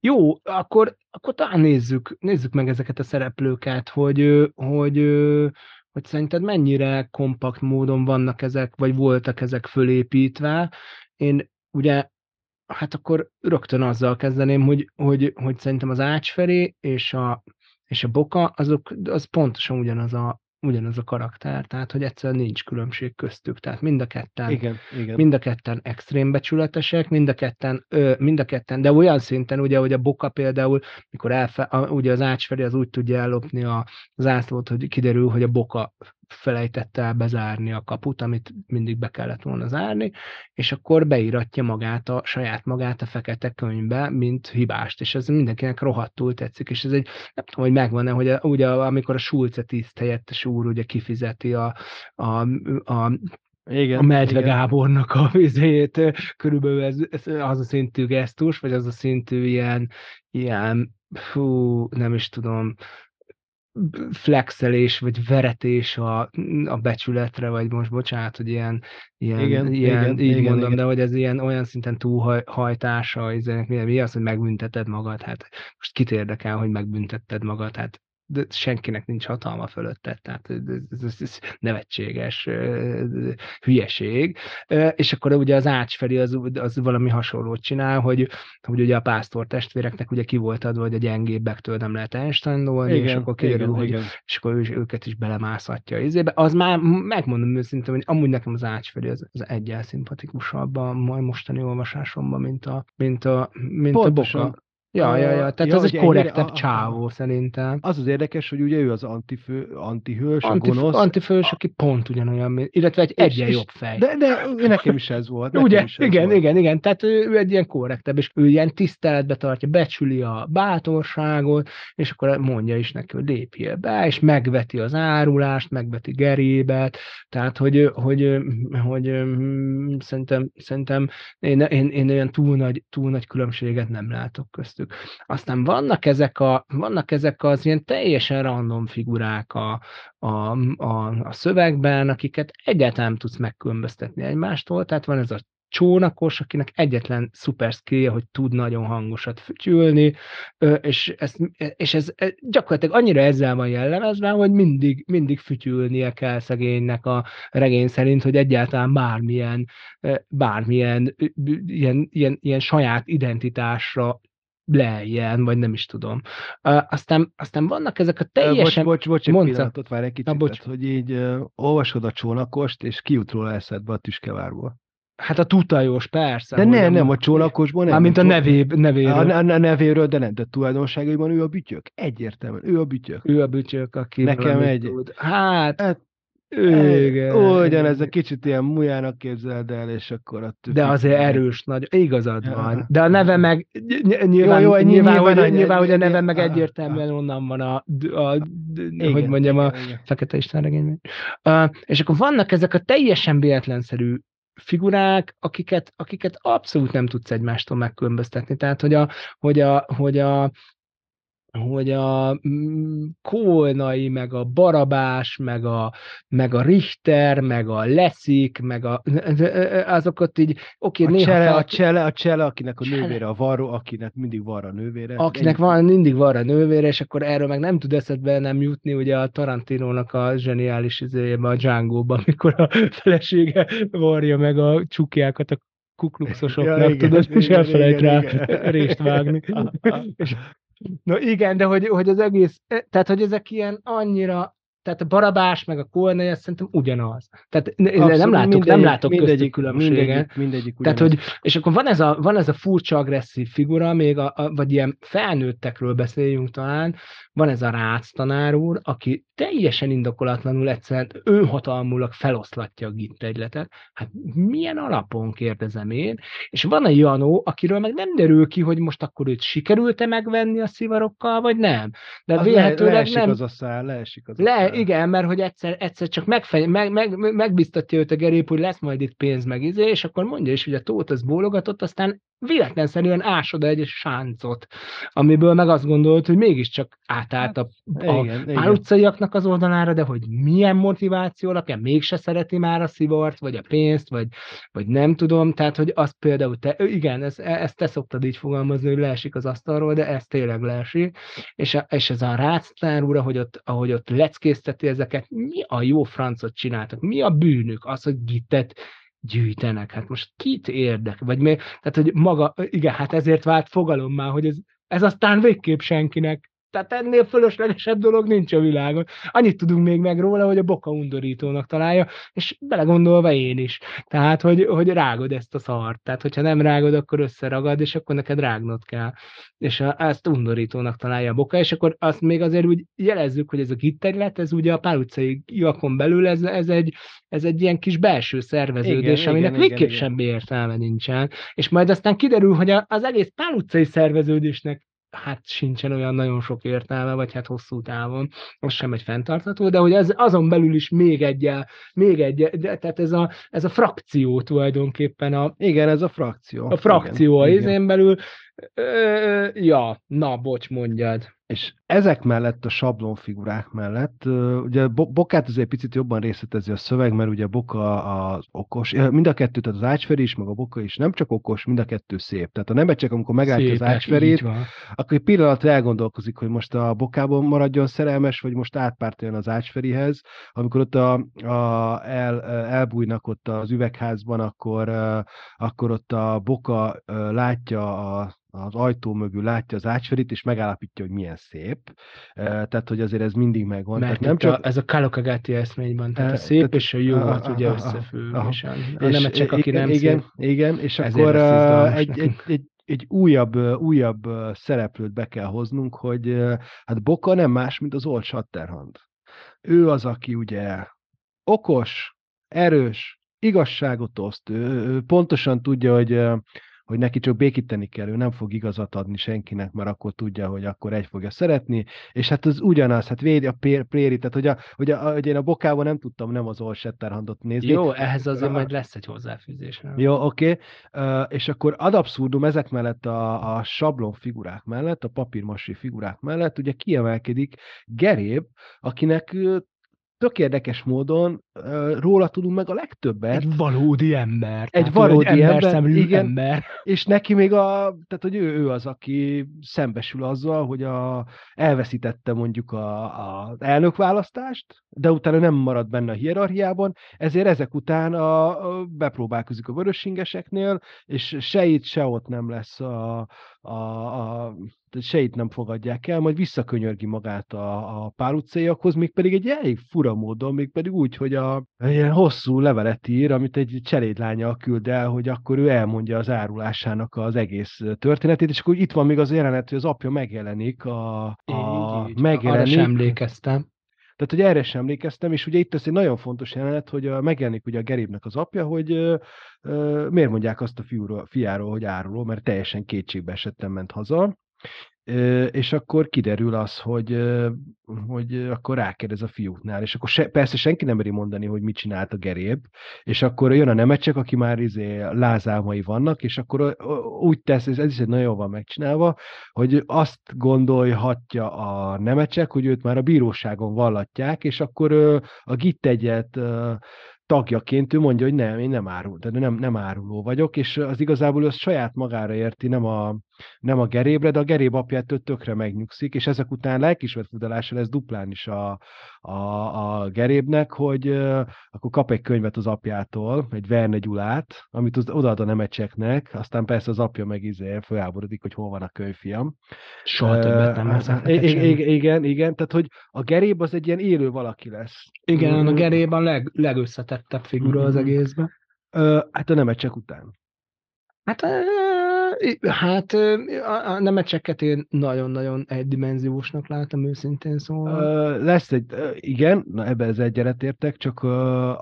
Jó, akkor, akkor talán nézzük, nézzük meg ezeket a szereplőket, hogy, hogy, hogy szerinted mennyire kompakt módon vannak ezek, vagy voltak ezek fölépítve. Én ugye, hát akkor rögtön azzal kezdeném, hogy, hogy, hogy szerintem az ácsferé és a, és a boka, azok, az pontosan ugyanaz a, ugyanaz a karakter, tehát hogy egyszerűen nincs különbség köztük. Tehát mind a ketten, igen, igen. Mind a ketten extrém becsületesek, mind a ketten, ö, mind a ketten, de olyan szinten, ugye, hogy a Boka például, mikor elfe, a, ugye az ácsfeli az úgy tudja ellopni a zászlót, hogy kiderül, hogy a Boka felejtette el bezárni a kaput, amit mindig be kellett volna zárni, és akkor beíratja magát, a saját magát a fekete könyvbe, mint hibást, és ez mindenkinek rohadtul tetszik, és ez egy, nem tudom, hogy megvan-e, hogy a, ugye amikor a Sulce tiszt helyettes úr ugye kifizeti a, a, a igen, a Medve igen. Gábornak a vizét, körülbelül ez, ez, az a szintű gesztus, vagy az a szintű ilyen, ilyen fú, nem is tudom, flexelés, vagy veretés a, a becsületre, vagy most bocsánat, hogy ilyen, ilyen, igen, ilyen igen, így igen, mondom, igen. de hogy ez ilyen olyan szinten túlhajtása, mi, mi az, hogy megbünteted magad, hát most kit érdekel, hogy megbüntetted magad, hát de senkinek nincs hatalma fölötted, tehát ez, ez, ez nevetséges hülyeség. És akkor ugye az Ács felé az, az valami hasonlót csinál, hogy, hogy ugye a pásztor testvéreknek ugye ki volt adva, hogy a gyengébbektől nem lehet Einsteinolni, és akkor kiderül, hogy igen. és akkor ő, őket is belemászhatja izébe. Az már megmondom őszintén, hogy amúgy nekem az Ács felé az, az egyel szimpatikusabb a mostani olvasásomban, mint a, mint a, mint Pontosan. a boka. Ja, ja, ja, tehát ja, ez egy korrektebb a- csávó szerintem. Az az érdekes, hogy ugye ő az antifő, antihős, a Antif- gonosz. Antifős, aki pont ugyanolyan, illetve egy és- jobb fej. De, de nekem is ez volt. Ugye? is ez Igen, volt. igen, igen. Tehát ő, ő egy ilyen korrektebb, és ő ilyen tiszteletbe tartja, becsüli a bátorságot, és akkor mondja is neki, hogy lépjél be, és megveti az árulást, megveti gerébet, tehát hogy, hogy, hogy, hogy szerintem, szerintem én, én, én olyan túl nagy, túl nagy különbséget nem látok köztük. Aztán vannak ezek, a, vannak ezek az ilyen teljesen random figurák a, a, a, a szövegben, akiket egyáltalán tudsz megkülönböztetni egymástól, tehát van ez a csónakos, akinek egyetlen szuper skillje, hogy tud nagyon hangosat fütyülni, és, ezt, és ez ez gyakorlatilag annyira ezzel van jellemezve, hogy mindig, mindig fütyülnie kell szegénynek a regény szerint, hogy egyáltalán bármilyen, bármilyen ilyen, ilyen, ilyen saját identitásra lejjen, vagy nem is tudom. Ö, Aztán, aztán vannak ezek a Ö, Bocs, teljesen... bocs, bocs, egy pillanatot várj egy kicsit, Na, bocs. tehát, hogy így uh, olvasod a csónakost, és kijut róla eszedbe a tüskevárból. Hát a tutajos, persze. De hogy nem, nem, a csónakosból nem. Mármint a nevéb, nevéről. A, a, nevéről, de nem, de tulajdonságaiban ő a bütyök. Egyértelműen, ő a bütyök. Ő a bücsök, aki Nekem egy- Tud. Hát, Hát, igen. Ugyanez a kicsit ilyen mujának képzeld el, és akkor a De azért erős nagy, igazad Ja. van. De a neve meg, ny- ny- nyilván, jó, nyilván, nyilván, nyilván, hogy, hogy- nyilván, hogy a neve meg egyértelműen onnan van a, a, a Igen, hogy mondjam, a igen, igen. Fekete Isten regényben. Uh, és akkor vannak ezek a teljesen véletlenszerű figurák, akiket, akiket abszolút nem tudsz egymástól megkülönböztetni. Tehát, hogy a, hogy a, hogy a hogy a mm, Kólnai, meg a Barabás, meg a, meg a Richter, meg a Leszik, meg a, azokat így, oké, A néha csele, fel, a csele, a csele, akinek a Csele. nővére a varró, akinek mindig van a nővére. akinek van, mindig van a nővére, és akkor erről meg nem tud eszedbe nem jutni, ugye a Tarantinónak a zseniális izéjében, a Django-ban, amikor a felesége varja meg a csukjákat a kukluxosoknak, Ja, igen, tudod, és igen, elfelejt igen, rá igen. részt vágni. És- Na igen, de hogy, hogy az egész, tehát hogy ezek ilyen annyira, tehát a Barabás meg a azt szerintem ugyanaz. Tehát ne- nem Abszolút, látok, nem mindegyik- látok köztük mindegyik- különbséget. Mindegyik, mindegyik Tehát, ugyanaz. hogy, és akkor van ez a, van ez a furcsa agresszív figura, még a, a, vagy ilyen felnőttekről beszéljünk talán, van ez a Rácz tanár úr, aki teljesen indokolatlanul egyszerűen önhatalmulag feloszlatja a git egyletet. Hát milyen alapon kérdezem én? És van a Janó, akiről meg nem derül ki, hogy most akkor őt sikerült-e megvenni a szivarokkal, vagy nem. De Az le, vélhetőleg leesik nem. az a szál, leesik az a Le, szál. Igen, mert hogy egyszer, egyszer csak megfej, meg, meg, meg, megbiztatja őt a gerép, hogy lesz majd itt pénz meg izé, és akkor mondja is, hogy a tót az bólogatott, aztán véletlenszerűen ásod egy sáncot, amiből meg azt gondolt, hogy mégiscsak átállt a, a Igen, pál utcaiaknak az oldalára, de hogy milyen motiváció alapján mégse szereti már a szivart, vagy a pénzt, vagy, vagy nem tudom, tehát hogy az például, te, igen, ezt, ezt te szoktad így fogalmazni, hogy leesik az asztalról, de ez tényleg leesik, és, és ez a ráctár úr, ahogy ott, ahogy ott leckészteti ezeket, mi a jó francot csináltak, mi a bűnük, az, hogy gittet gyűjtenek, hát most kit érdek, vagy mi, tehát hogy maga, igen, hát ezért vált fogalommá, hogy ez, ez aztán végképp senkinek tehát ennél fölöslegesebb dolog nincs a világon. Annyit tudunk még meg róla, hogy a boka undorítónak találja, és belegondolva én is. Tehát, hogy, hogy rágod ezt a szart. Tehát, hogyha nem rágod, akkor összeragad, és akkor neked rágnod kell. És a, ezt undorítónak találja a boka, és akkor azt még azért úgy jelezzük, hogy ez a gitterület, ez ugye a pál utcai jakon belül, ez, ez, egy, ez egy ilyen kis belső szerveződés, Igen, aminek igen, végképp igen, semmi értelme nincsen. És majd aztán kiderül, hogy az egész pál utcai szerveződésnek hát sincsen olyan nagyon sok értelme, vagy hát hosszú távon, az sem egy fenntartható, de hogy ez azon belül is még egy, még egy, de, tehát ez a, ez a frakció tulajdonképpen a, Igen, ez a frakció. a frakció a igen, igen. izén belül, ö, ja, na, bocs, mondjad. És ezek mellett, a sablonfigurák mellett, ugye Bo- Bokát azért picit jobban részletezi a szöveg, mert ugye Boka az okos, mind a kettő, tehát az Ácsferi is, meg a Boka is nem csak okos, mind a kettő szép. Tehát a nebecsek, amikor meglátja az Szépek, így van. akkor egy pillanatra elgondolkozik, hogy most a Bokában maradjon szerelmes, vagy most átpártoljon az Ácsferihez. Amikor ott a, a el, elbújnak ott az üvegházban, akkor, akkor ott a Boka látja a az ajtó mögül látja az ácsferit, és megállapítja, hogy milyen szép. Tehát, hogy azért ez mindig megvan. Mert Tehát nem csak... a, ez a Kalokagati eszményben, tehát a szép tehát- és a jó volt ugye aha, összefügg, aha. és a, a És nem csak aki igen, nem igen, szép. igen, és akkor egy, egy, egy egy újabb, újabb szereplőt be kell hoznunk, hogy hát Boka nem más, mint az Old Shatterhand. Ő az, aki ugye okos, erős, igazságot oszt, ő, ő pontosan tudja, hogy hogy neki csak békíteni kell, ő nem fog igazat adni senkinek, mert akkor tudja, hogy akkor egy fogja szeretni, és hát az ugyanaz, hát védi a préri, tehát hogy, a, hogy, a, hogy én a bokában nem tudtam nem az All Shatterhandot nézni. Jó, ehhez azért majd lesz egy hozzáfűzés. Jó, oké, okay. uh, és akkor ad abszurdum ezek mellett a, a sablon figurák mellett, a papírmasi figurák mellett, ugye kiemelkedik Geréb, akinek tök érdekes módon uh, róla tudunk meg a legtöbbet. Egy valódi ember. Egy valódi egy ember, ember igen, ember. És neki még a, tehát hogy ő, ő az, aki szembesül azzal, hogy a, elveszítette mondjuk a, a elnökválasztást, de utána nem marad benne a hierarchiában, ezért ezek után a, a bepróbálkozik a vörösingeseknél, és se itt, se ott nem lesz a, a, a se itt nem fogadják el, majd visszakönyörgi magát a, a pál utcaiakhoz, még pedig egy elég fura módon, még pedig úgy, hogy a ilyen hosszú levelet ír, amit egy cselédlánya küld el, hogy akkor ő elmondja az árulásának az egész történetét, és akkor itt van még az jelenet, hogy az apja megjelenik, a, a így, így, megjelenik. Arra sem emlékeztem. Tehát, hogy erre sem emlékeztem, és ugye itt ez egy nagyon fontos jelenet, hogy a, megjelenik ugye a Gerébnek az apja, hogy ö, ö, miért mondják azt a fiúról, fiáról, hogy áruló, mert teljesen kétségbe esettem ment haza, és akkor kiderül az, hogy, hogy akkor rákérdez a fiúknál, és akkor se, persze senki nem meri mondani, hogy mit csinált a geréb, és akkor jön a nemecsek, aki már izé lázálmai vannak, és akkor úgy tesz, ez is egy nagyon van megcsinálva, hogy azt gondolhatja a nemecsek, hogy őt már a bíróságon vallatják, és akkor a git egyet tagjaként ő mondja, hogy nem, én nem árul, de nem, nem áruló vagyok, és az igazából ő saját magára érti, nem a, nem a gerébre, de a geréb apjától tökre megnyugszik, és ezek után lelkismert fudalása lesz duplán is a, a, a gerébnek, hogy akkor kap egy könyvet az apjától, egy Verne Gyulát, amit az, odaad a nemecseknek, aztán persze az apja meg izé felháborodik, hogy hol van a könyvfiam. Soha többet nem uh, igen, igen, igen, tehát hogy a geréb az egy ilyen élő valaki lesz. Igen, a geréb a leg, legösszetettebb figura az egészben. Uh, hát a nemecsek után. Hát Hát a, a nemecseket én nagyon-nagyon egydimenziósnak látom őszintén szóval. Lesz egy, igen, na ebbe ez egyet értek, csak uh,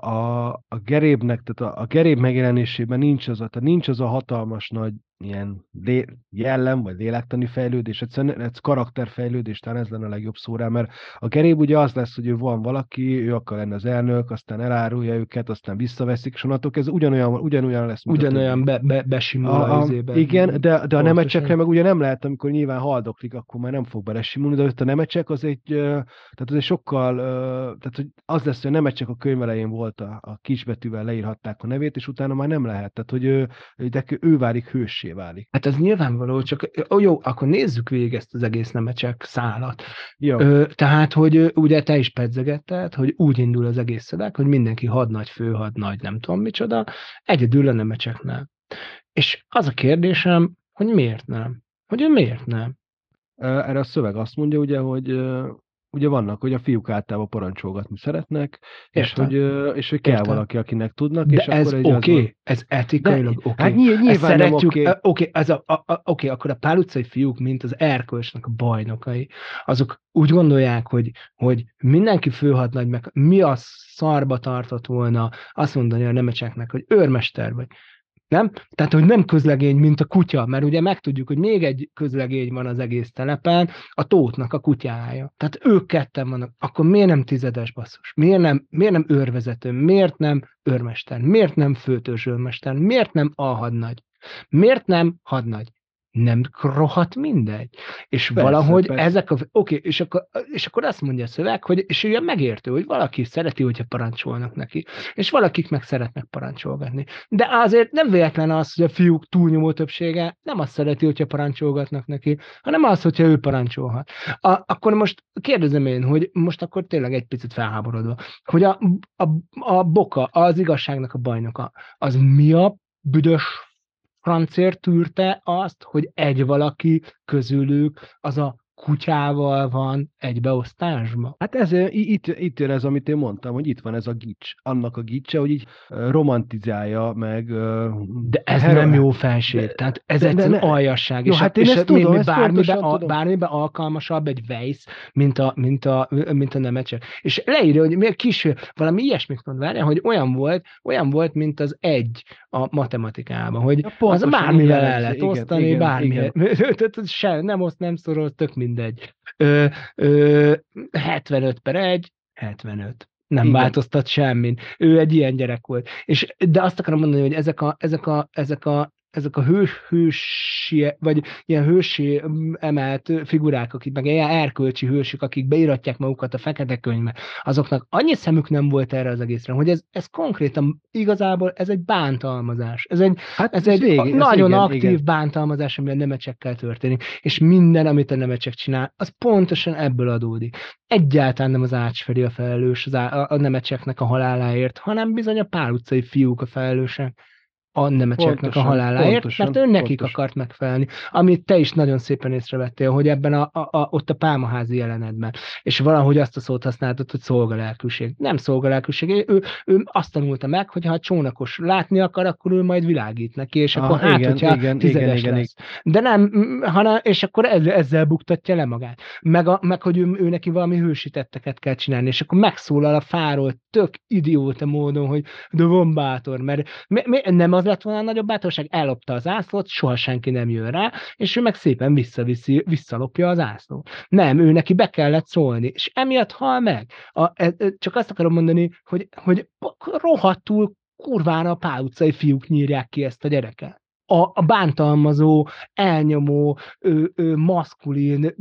a, a gerébnek, tehát a, a geréb megjelenésében nincs az a, tehát nincs az a hatalmas nagy ilyen lé, jellem, vagy lélektani fejlődés, egyszerűen ez karakterfejlődés, talán ez lenne a legjobb szó rá, mert a geréb ugye az lesz, hogy ő van valaki, ő akar lenni az elnök, aztán elárulja őket, aztán visszaveszik, és onnantól ez ugyanolyan, ugyanolyan lesz. Ugyanolyan be, be, besimul a, a, Igen, de, de a nemecsekre meg ugye nem lehet, amikor nyilván haldoklik, akkor már nem fog belesimulni, de ott a nemecsek az egy, tehát az egy sokkal, tehát hogy az lesz, hogy a nemecsek a könyv elején volt a, a kisbetűvel leírhatták a nevét, és utána már nem lehet. Tehát, hogy ő, de ő válik hős hőssé válik. Hát ez nyilvánvaló, csak ó, jó, akkor nézzük végig ezt az egész nemecsek szálat. Jó. Ö, tehát, hogy ugye te is pedzegetted, hogy úgy indul az egész szöveg, hogy mindenki hadnagy, főhadnagy, nem tudom micsoda, egyedül a nemecseknél. És az a kérdésem, hogy miért nem? Hogy ő miért nem? Erre a szöveg azt mondja ugye, hogy ugye vannak, hogy a fiúk általában parancsolgatni szeretnek, és hogy, és hogy kell Értem. valaki, akinek tudnak. De és ez oké, okay, ez etikailag oké. Okay. Hát nyilván nem oké. Okay. okay, ez a, a, a, okay, akkor a pál utcai fiúk, mint az erkölcsnek a bajnokai, azok úgy gondolják, hogy, hogy mindenki főhadnagy, meg mi a szarba tartott volna azt mondani a nemecseknek, hogy őrmester vagy, nem? Tehát, hogy nem közlegény, mint a kutya, mert ugye megtudjuk, hogy még egy közlegény van az egész telepen, a tótnak a kutyája. Tehát ők ketten vannak. Akkor miért nem tizedes basszus? Miért nem, miért nem őrvezető? Miért nem őrmester? Miért nem főtörzs őrmester? Miért nem alhadnagy? Miért nem hadnagy? Nem rohadt mindegy. És persze, valahogy persze. ezek a... Oké, okay, és, akkor, és akkor azt mondja a szöveg, hogy és ugye megértő, hogy valaki szereti, hogyha parancsolnak neki, és valakik meg szeretnek parancsolgatni. De azért nem véletlen az, hogy a fiúk túlnyomó többsége nem azt szereti, hogyha parancsolgatnak neki, hanem az, hogyha ő parancsolhat. A, akkor most kérdezem én, hogy most akkor tényleg egy picit felháborodva, hogy a, a, a boka, az igazságnak a bajnoka, az mi a büdös francért tűrte azt, hogy egy valaki közülük az a kutyával van egy beosztásban? Hát ez, itt, itt jön ez, amit én mondtam, hogy itt van ez a gics. Annak a gicse, hogy így romantizálja meg. De ez hero... nem jó felség. Tehát ez de, egyszerűen de, aljasság. Jó, és hát én ezt tudom, mi, bármibe, a, bármibe alkalmasabb egy vejsz, mint a, mint a, mint a nemecsek. És leírja, hogy miért kis, valami ilyesmit mond, várja, hogy olyan volt, olyan volt, mint az egy a matematikában, hogy ja, az bármivel el lehet osztani, bármi. Se, nem oszt, nem szorol, tök mindegy. Ö, ö, 75 per 1, 75 nem Igen. változtat semmin. Ő egy ilyen gyerek volt. És, de azt akarom mondani, hogy ezek a, ezek a, ezek a ezek a hős, hősi, vagy ilyen hősi mm, emelt figurák, akik meg ilyen erkölcsi hősök, akik beiratják magukat a fekete könyvbe, azoknak annyi szemük nem volt erre az egészre, hogy ez, ez konkrétan igazából ez egy bántalmazás. Ez egy, hát ez, ez egy végig, nagyon igen, aktív igen. bántalmazás, ami a nemecsekkel történik. És minden, amit a nemecsek csinál, az pontosan ebből adódik. Egyáltalán nem az ácsferi a felelős az á, a, a nemecseknek a haláláért, hanem bizony a pál utcai fiúk a felelősek a nemecseknek a haláláért, pontosan, mert ő nekik pontosan. akart megfelelni. Amit te is nagyon szépen észrevettél, hogy ebben a, a, a, ott a pálmaházi jelenetben, és valahogy azt a szót használtad, hogy szolgalelkűség. Nem szolgalelkűség, ő, ő azt tanulta meg, hogy ha a csónakos látni akar, akkor ő majd világít neki, és ah, akkor hát, igen, hogyha igen, tizedes igen, lesz. Igen. De nem, hanem, és akkor ezzel, ezzel buktatja le magát. Meg, a, meg hogy ő, ő neki valami hősítetteket kell csinálni, és akkor megszólal a fáról tök idióta módon, hogy de van bátor, mert mi, mi, nem az lett volna a nagyobb bátorság, ellopta az ászlót, soha senki nem jön rá, és ő meg szépen visszaviszi, visszalopja az ászlót. Nem, ő neki be kellett szólni, és emiatt hal meg. A, e, e, csak azt akarom mondani, hogy, hogy rohadtul kurvára a pál utcai fiúk nyírják ki ezt a gyereket a, a bántalmazó, elnyomó, ö, ö, maszkulin,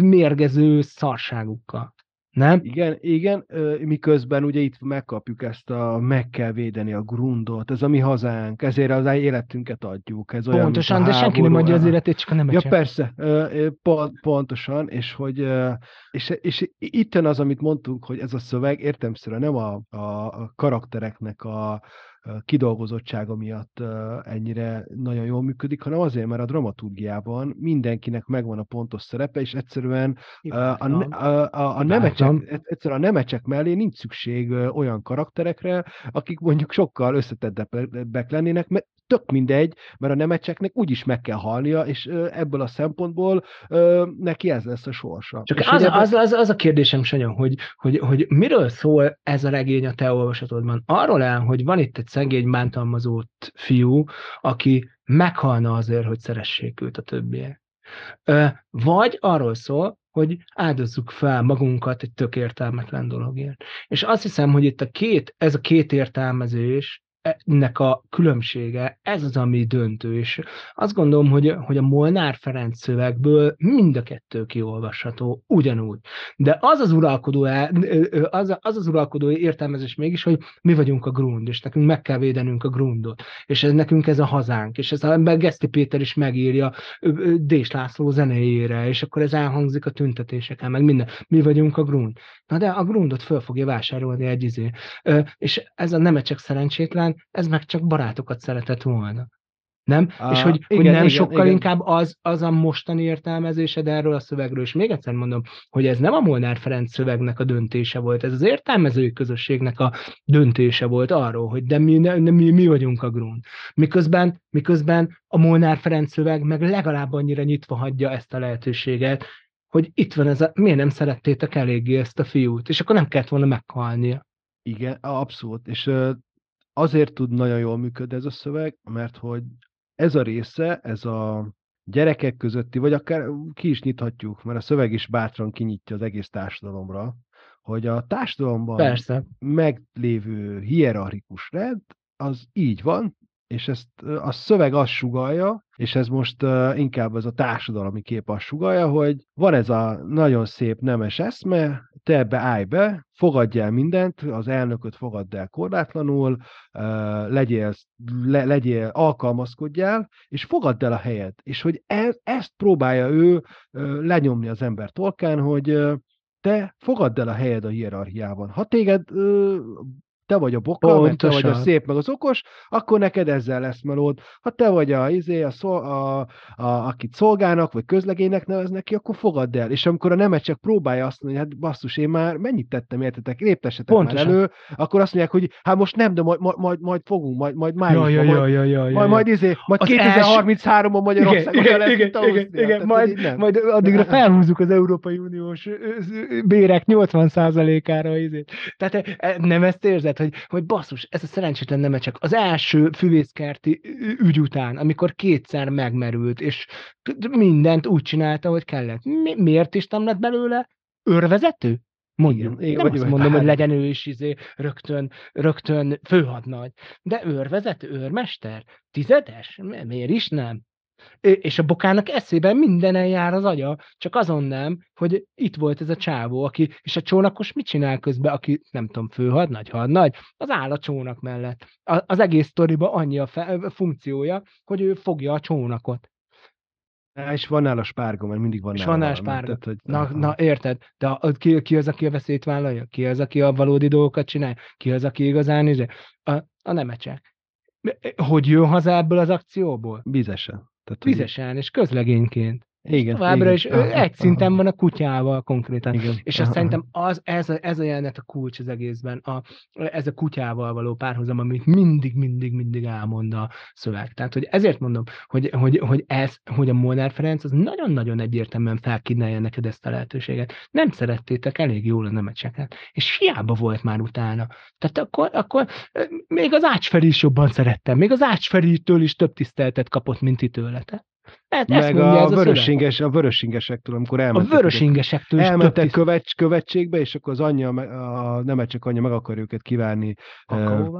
mérgező szarságukkal. Nem? Igen, igen, miközben ugye itt megkapjuk ezt a meg kell védeni a grundot, ez a mi hazánk, ezért az életünket adjuk. Ez olyan, pontosan, de senki nem adja az életét, csak a nem Ja, persze, pont, pontosan, és hogy és, és itt jön az, amit mondtunk, hogy ez a szöveg értemszerűen nem a, a karaktereknek a, kidolgozottsága miatt ennyire nagyon jól működik, hanem azért, mert a dramaturgiában mindenkinek megvan a pontos szerepe, és egyszerűen a, a, a, a, nemecsek, egyszerűen a nemecsek mellé nincs szükség olyan karakterekre, akik mondjuk sokkal összetettebbek lennének, mert tök mindegy, mert a nemecseknek úgyis meg kell halnia, és ebből a szempontból neki ez lesz a sorsa. Csak az, ebben... az, az, az, a kérdésem, Sanyon, hogy, hogy, hogy miről szól ez a regény a te olvasatodban? Arról el, hogy van itt egy szegény bántalmazott fiú, aki meghalna azért, hogy szeressék őt a többiek. Vagy arról szól, hogy áldozzuk fel magunkat egy tök értelmetlen dologért. És azt hiszem, hogy itt a két, ez a két értelmezés ennek a különbsége, ez az, ami döntő, és azt gondolom, hogy, hogy a Molnár Ferenc szövegből mind a kettő kiolvasható ugyanúgy. De az az uralkodó, az, az, az uralkodó értelmezés mégis, hogy mi vagyunk a grund, és nekünk meg kell védenünk a grundot, és ez nekünk ez a hazánk, és ez a Geszti Péter is megírja Dés László zenéjére, és akkor ez elhangzik a tüntetéseken, meg minden. Mi vagyunk a grund. Na de a grundot föl fogja vásárolni egy izé. És ez a nemecsek szerencsétlen, ez meg csak barátokat szeretett volna. Nem? A, és hogy, igen, hogy nem igen, sokkal igen. inkább az, az a mostani értelmezésed erről a szövegről, és még egyszer mondom, hogy ez nem a Molnár Ferenc szövegnek a döntése volt, ez az értelmezői közösségnek a döntése volt arról, hogy de mi, ne, mi, mi vagyunk a grún. Miközben, miközben a Molnár Ferenc szöveg meg legalább annyira nyitva hagyja ezt a lehetőséget, hogy itt van ez a, miért nem szerettétek eléggé ezt a fiút, és akkor nem kellett volna meghalnia. Igen, abszolút, és azért tud nagyon jól működni ez a szöveg, mert hogy ez a része, ez a gyerekek közötti, vagy akár ki is nyithatjuk, mert a szöveg is bátran kinyitja az egész társadalomra, hogy a társadalomban Persze. meglévő hierarchikus rend, az így van, és ezt a szöveg azt sugalja, és ez most inkább ez a társadalmi kép azt sugalja, hogy van ez a nagyon szép nemes eszme, te ebbe állj be, fogadj el mindent, az elnököt fogadd el korlátlanul, legyél, le, legyél alkalmazkodjál, és fogadd el a helyet. És hogy ez, ezt próbálja ő lenyomni az ember torkán, hogy te fogadd el a helyed a hierarchiában. Ha téged te vagy a boka, meg te vagy a szép, meg az okos, akkor neked ezzel lesz melód. Ha te vagy a, izé, a, szol, a, a, akit szolgának, vagy közlegénynek neveznek ki, akkor fogadd el. És amikor a nemet csak próbálja azt mondani, hát basszus, én már mennyit tettem, értetek, léptessetek Pontosan. már elő, akkor azt mondják, hogy hát most nem, de majd, majd, majd fogunk, majd, majd májusban, ja, ja, ja, ja, ja, majd, majd, izé, majd 2033-ban Magyarországon igen, igen, igen, igen, igen, majd, majd addigra felhúzzuk az Európai Uniós bérek 80%-ára. Izé. Tehát e, e, nem ezt érzed, hogy, hogy basszus, ez a szerencsétlen nem csak az első füvészkerti ügy után, amikor kétszer megmerült, és mindent úgy csinálta, hogy kellett. Mi, miért is nem lett belőle örvezető? Mondjuk. Igen, nem azt mondom, hogy legyen ő is izé, rögtön, rögtön főhadnagy. De őrvezető, őrmester, tizedes? Miért is nem? És a bokának eszében minden jár az agya, csak azon nem, hogy itt volt ez a csávó, aki, és a csónakos mit csinál közben, aki nem tudom, főhadnagy, hadnagy, az áll a csónak mellett. A, az egész sztoriba annyi a, fe, funkciója, hogy ő fogja a csónakot. És van nála spárga, mert mindig van nála. És van nála spárga. Tehát, hogy... na, na, érted? De a, ki, ki az, aki a veszélyt vállalja? Ki az, aki a valódi dolgokat csinál? Ki az, aki igazán izé? A, a nemecsek. Hogy jön haza ebből az akcióból? Bizesen. Tehát, Vizesen és közlegényként. Igen, Továbbra igen. is aha, egy szinten van a kutyával konkrétan. Igen, és azt szerintem az, ez, a, ez a jelenet a kulcs az egészben, a, ez a kutyával való párhuzam, amit mindig, mindig, mindig elmond a szöveg. Tehát, hogy ezért mondom, hogy, hogy, hogy ez, hogy a Molnár Ferenc az nagyon-nagyon egyértelműen felkínálja neked ezt a lehetőséget. Nem szerettétek elég jól a nemecseket, és hiába volt már utána. Tehát akkor, akkor még az Ácsferi is jobban szerettem, még az Ácsferitől is több tiszteltet kapott, mint ti tőletek. Hát Meg a, a, vörösinges, a vörösingesektől, amikor elmentek. A vörösingesektől is elmentek követ, követségbe, és akkor az anyja, a nem csak anyja meg akar őket kívánni.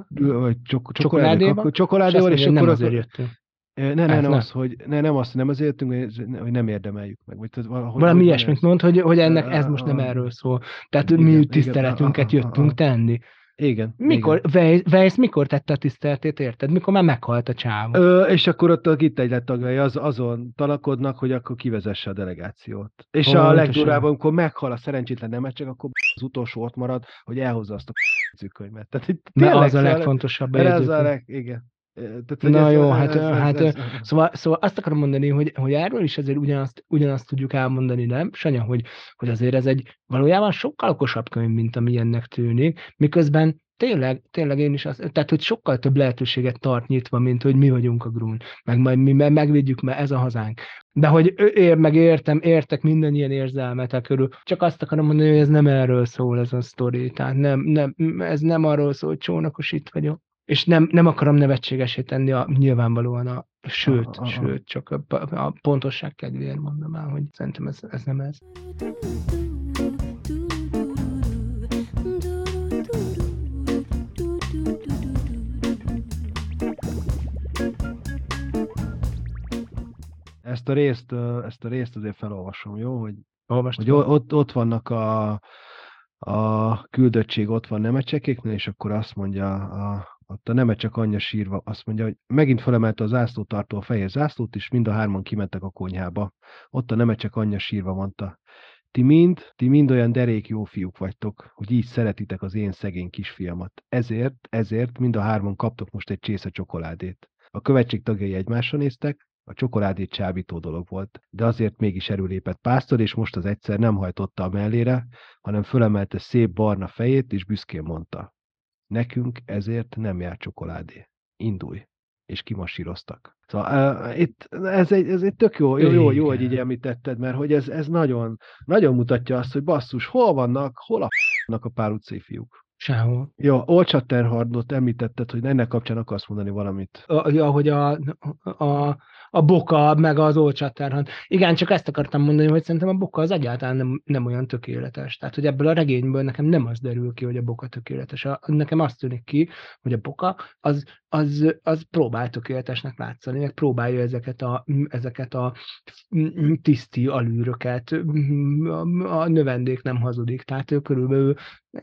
Vagy csok, csokoládéval, csokoládéval, és, és akkor azért jöttünk. Ne, ne, nem az, hogy ne, nem azt, nem azért jöttünk, hogy nem érdemeljük meg. Vagy, tehát valahogy, Valami ilyesmit mond, hogy, hogy ennek ez most nem erről szól. Tehát igen, mi tiszteletünket jöttünk tenni. Igen. Mikor, igen. Weiss mikor tette a tiszteletét, érted? Mikor már meghalt a csávó. Ö, és akkor ott a itt egy tagjai az, azon talakodnak, hogy akkor kivezesse a delegációt. És Pontosan. a legdurább, amikor meghal a szerencsétlen nemecsek, akkor az utolsó ott marad, hogy elhozza azt a cükkönyvet. Tehát itt tényleg, az a legfontosabb. Ez a leg, igen. Tehát, Na ez, jó, ez, hát, ez, hát ez, ez, szóval, szóval azt akarom mondani, hogy, hogy erről is azért ugyanazt, ugyanazt tudjuk elmondani, nem? Sanya, hogy, hogy azért ez egy valójában sokkal okosabb könyv, mint amilyennek tűnik, miközben tényleg, tényleg én is azt, tehát hogy sokkal több lehetőséget tart nyitva, mint hogy mi vagyunk a grún, meg majd mi megvédjük, mert ez a hazánk. De hogy ér, meg értem, értek minden ilyen érzelmet körül, csak azt akarom mondani, hogy ez nem erről szól ez a sztori, tehát nem, nem, ez nem arról szól, hogy csónakos itt vagyok. És nem, nem akarom nevetségesé tenni a, nyilvánvalóan a, sőt, aha, aha. sőt, csak a, a pontosság kedvéért mondom el, hogy szerintem ez, ez nem ez. ezt a részt, ezt a részt azért felolvasom, jó? Hogy, hogy ott, ott vannak a, a küldöttség, ott van nemecsekéknél, és akkor azt mondja a, ott a nemecsek anyja sírva, azt mondja, hogy megint felemelte a zászlótartó a fehér zászlót, és mind a hárman kimentek a konyhába. Ott a nemecsek anyja sírva mondta, ti mind, ti mind olyan derék jó fiúk vagytok, hogy így szeretitek az én szegény kisfiamat. Ezért, ezért mind a hárman kaptok most egy csésze csokoládét. A követség tagjai egymásra néztek, a csokoládét csábító dolog volt, de azért mégis erőlépett pásztor, és most az egyszer nem hajtotta a mellére, hanem fölemelte szép barna fejét, és büszkén mondta. Nekünk ezért nem jár csokoládé. Indulj! És kimasíroztak. Szóval uh, itt, ez, egy, ez egy tök jó, jó, jó, jó hogy így említetted, mert hogy ez, ez nagyon, nagyon mutatja azt, hogy basszus, hol vannak, hol a a pár utcai fiúk. Sehol. Jó, Old Shatterhardot említetted, hogy ennek kapcsán akarsz mondani valamit. A, ja, hogy a, a, a boka, meg az Old Shatterhand. Igen, csak ezt akartam mondani, hogy szerintem a boka az egyáltalán nem, nem olyan tökéletes. Tehát, hogy ebből a regényből nekem nem az derül ki, hogy a boka tökéletes. A, nekem azt tűnik ki, hogy a boka az, az, az próbál tökéletesnek látszani, meg próbálja ezeket a, ezeket a tiszti alűröket, a növendék nem hazudik, tehát ő körülbelül